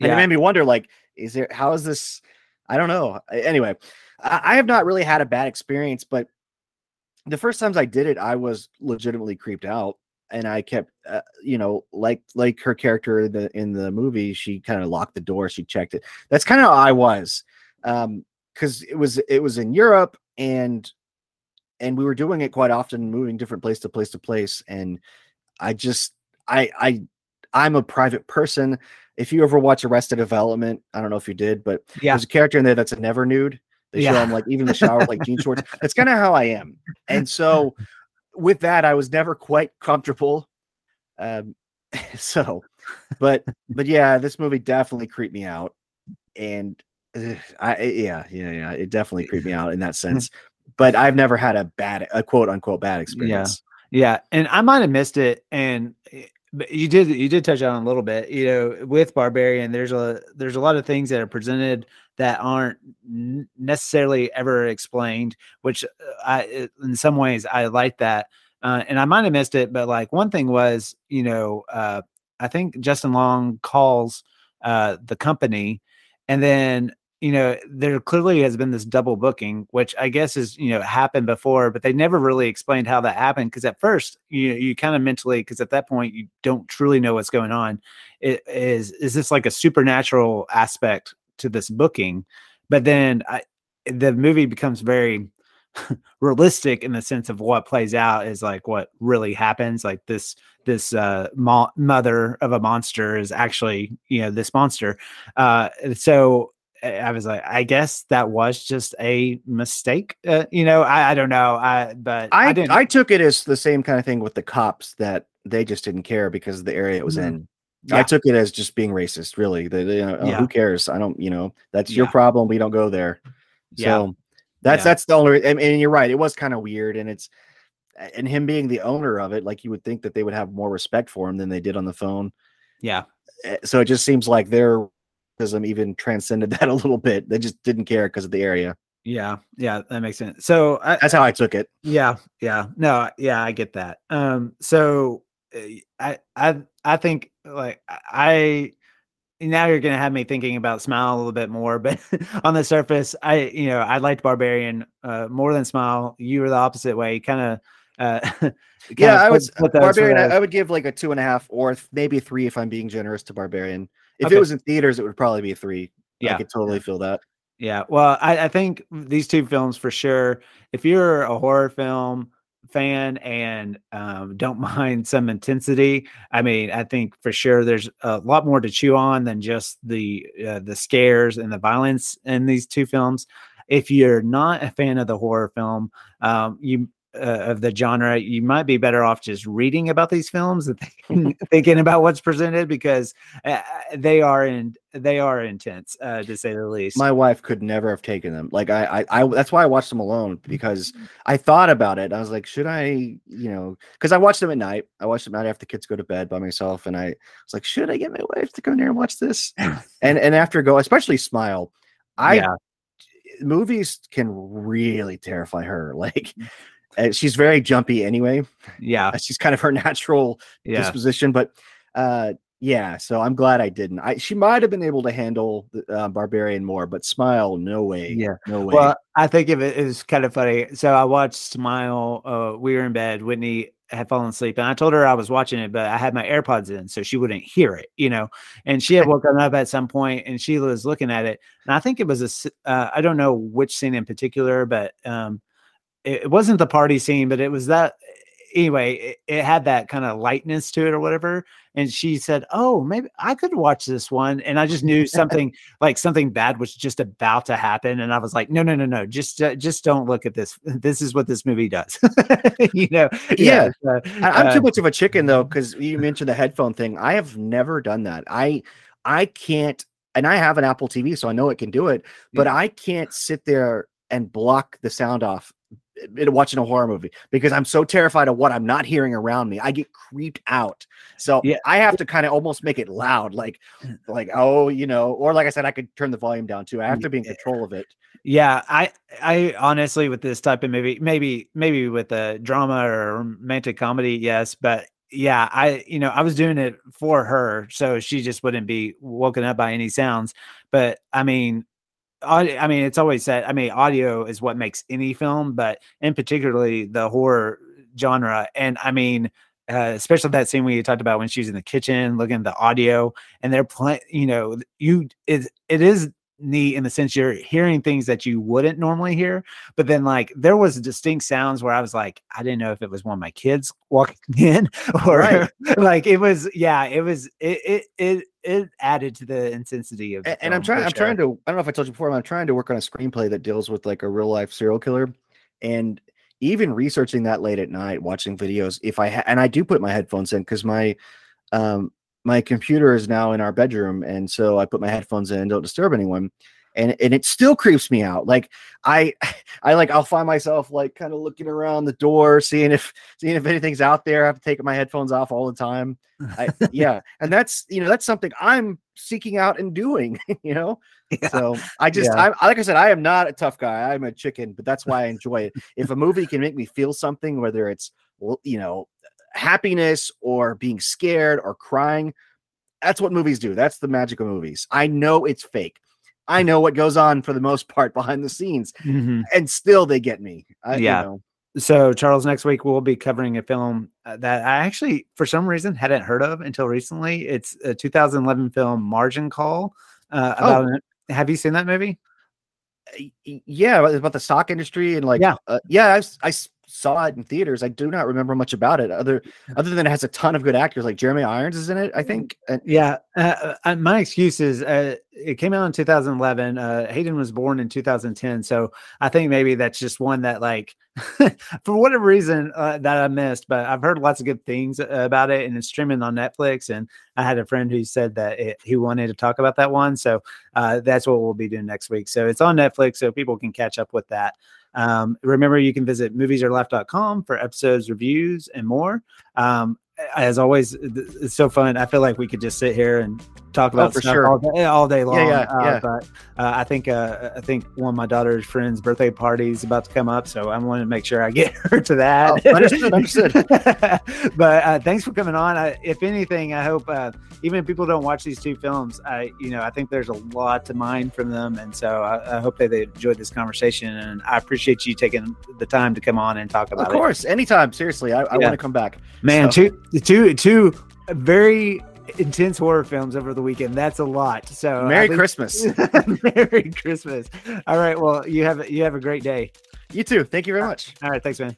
And yeah. it made me wonder, like, is there how is this? I don't know. Anyway, I, I have not really had a bad experience, but the first times I did it, I was legitimately creeped out, and I kept, uh, you know, like like her character in the in the movie, she kind of locked the door, she checked it. That's kind of how I was, um, because it was it was in Europe, and and we were doing it quite often, moving different place to place to place, and I just I I I'm a private person. If you ever watch Arrested Development, I don't know if you did, but yeah. there's a character in there that's a never nude. They yeah. show him like even the shower like jean shorts. [LAUGHS] That's kind of how I am. And so with that, I was never quite comfortable. Um [LAUGHS] so but but yeah, this movie definitely creeped me out. And uh, I yeah, yeah, yeah, it definitely creeped me out in that [LAUGHS] sense. But I've never had a bad a quote unquote bad experience. Yeah, and I might have missed it, and eh, you did you did touch on a little bit. You know, with Barbarian, there's a there's a lot of things that are presented that aren't necessarily ever explained, which uh, I eh, in some ways I like that. Uh, and I might have missed it, but like one thing was, you know, uh, I think Justin Long calls uh, the company, and then you know, there clearly has been this double booking, which I guess is, you know, happened before, but they never really explained how that happened. Cause at first, you you kind of mentally, because at that point you don't truly know what's going on. It is is this like a supernatural aspect to this booking? But then I, the movie becomes very [LAUGHS] realistic in the sense of what plays out is like what really happens. Like this this uh mo- mother of a monster is actually you know this monster. Uh, so I was like, I guess that was just a mistake. Uh, you know, I, I don't know. I but I I, didn't. I took it as the same kind of thing with the cops that they just didn't care because of the area it was mm-hmm. in. Yeah. I took it as just being racist. Really, the, you know, yeah. who cares? I don't. You know, that's your problem. We don't go there. So yeah. that's that's the only. And, and you're right. It was kind of weird, and it's and him being the owner of it, like you would think that they would have more respect for him than they did on the phone. Yeah. Eh, so it just seems like they're even transcended that a little bit. They just didn't care because of the area. Yeah, yeah, that makes sense. So I, that's how I took it. Yeah, yeah, no, yeah, I get that. Um, so eh, I, I, I think like I now you're gonna have me thinking about Smile a little bit more, [LAUGHS] but on the surface, I, you know, I liked Barbarian uh, more than Smile. You were the opposite way, kind of. Uh, [LAUGHS] yeah, I would Barbarian. I, I would give like a two and a half or maybe three if I'm being generous to Barbarian. If okay. it was in theaters, it would probably be a three. Yeah, I could totally feel that. Yeah, well, I, I think these two films for sure. If you're a horror film fan and um, don't [LAUGHS] mind some intensity, I mean, I think for sure there's a lot more to chew on than just the uh, the scares and the violence in these two films. If you're not a fan of the horror film, um, you uh, of the genre, you might be better off just reading about these films and [LAUGHS] thinking, [LAUGHS] thinking about what's presented because uh, they are in they are intense uh, to say the least. My wife could never have taken them. Like I, I, I that's why I watched them alone because mm-hmm. I thought about it. I was like, should I, you know, because I watched them at night. I watched them night after the kids go to bed by myself, and I was like, should I get my wife to come here and watch this? [LAUGHS] and and after go, especially Smile, I. Yeah movies can really terrify her. Like uh, she's very jumpy anyway. Yeah, uh, she's kind of her [LAUGHS] natural yeah. disposition. But uh, yeah, so I'm glad I didn't. I she might have been able to handle the, uh, Barbarian more, but Smile, no way. Yeah, no way. Well, I think of it is kind of funny. So I watched Smile. Uh, we were in bed. Whitney had fallen asleep, and I told her I was watching it, but I had my AirPods in, so she wouldn't hear it. You know, and she had [LAUGHS] woken up at some point, and she was looking at it, and I think it was a. Uh, I don't know which scene in particular, but um it wasn't the party scene, but it was that anyway. It, it had that kind of lightness to it or whatever. and she said, "Oh, maybe I could watch this one." And I just knew [LAUGHS] something like something bad was just about to happen, and I was like, "No, no, no, no! Just, uh, just don't look at this. [LAUGHS] This is what this movie does." [LAUGHS] you know? Yeah. Uh, I'm uh, too much of a chicken though, because you mentioned the headphone thing. I have never done that. I, I can't, and I have an Apple TV, so I know it can do it, but yeah. I can't sit there and block the sound off watching a horror movie because I'm so terrified of what I'm not hearing around me. I get creeped out. So yeah. I have to kind of almost make it loud, like, mm. like oh, you know, or like I said, I could turn the volume down too. I have to be in control of it. Yeah, I, I honestly with this type of movie, maybe, maybe with a drama or romantic comedy, yes, but yeah, I, you know, I was doing it for her, so she just wouldn't be woken up by any sounds. But I mean, I mean, it's always said. I mean, audio is what makes any film, but in particularly the horror genre. And I mean, uh, especially that scene we talked about when she's in the kitchen looking at the audio, and they're playing. You know, you it it is neat in the sense you're hearing things that you wouldn't normally hear. But then, like, there was distinct sounds where I was like, I didn't know if it was one of my kids walking [LAUGHS] in or right. [LAUGHS] like it was. Yeah, it was. It it it it added to the intensity of. The and, I'm trying. I'm trying to. I don't know if I told you before. I'm trying to work on a screenplay that deals with like a real life serial killer, and even researching that late at night, watching videos. If I ha- and I do put my headphones in because my um my computer is now in our bedroom, and so I put my headphones in, don't disturb anyone. And, and it still creeps me out. Like I, [LAUGHS] I like I'll find myself like kind of looking around the door, seeing if [LAUGHS] seeing if anything's out there. I have to take my headphones off all the time. I, [LAUGHS] yeah, and that's you know that's something I'm seeking out and doing. You know, yeah. so I just yeah. I like I said I am not a tough guy. I'm a chicken, but that's why I enjoy it. if a movie can make me feel something, whether it's you know happiness or being scared or crying. That's what movies do. That's the magic of movies. I know it's fake. I know what goes on for the most part behind the scenes, mm-hmm. and still they get me. I, yeah. You know. So, Charles, next week we'll be covering a film uh, that I actually, for some reason, hadn't heard of until recently. It's a 2011 film, Margin Call. Uh, about oh. have you seen that movie? Yeah, about the stock industry and like, yeah, uh, yeah, I, I saw it in theaters. I do not remember much about it other other than it has a ton of good actors. Like Jeremy Irons is in it, I think. And, yeah, uh, uh, my excuse is uh, it came out in 2011. Uh, Hayden was born in 2010, so I think maybe that's just one that like [LAUGHS] for whatever reason uh, that I missed. But I've heard lots of good things about it, and it's streaming on Netflix. And I had a friend who said that it, he wanted to talk about that one, so that's what we'll be doing next week. So it's on Netflix, so people can catch up with that. Um, remember, you can visit moviesareLife.com for episodes, reviews, and more. Um, as always, it's so fun. I feel like we could just sit here and talk about oh, for sure. all, day, all day long. Yeah, yeah, uh, yeah. But uh, I think uh, I think one of my daughter's friends' birthday party is about to come up, so I want to make sure I get [LAUGHS] her to that. Oh, understood. Understood. [LAUGHS] but uh, thanks for coming on. I, if anything, I hope uh, even if people don't watch these two films, I you know I think there's a lot to mine from them, and so I, I hope that they enjoyed this conversation. And I appreciate you taking the time to come on and talk about it. Of course, it. anytime. Seriously, I, I want to come back. Man, so. two two two very intense horror films over the weekend. That's a lot. So Merry Christmas. [LAUGHS] Merry Christmas. All right. Well, you have you have a great day. You too. Thank you very much. All right. Thanks, man.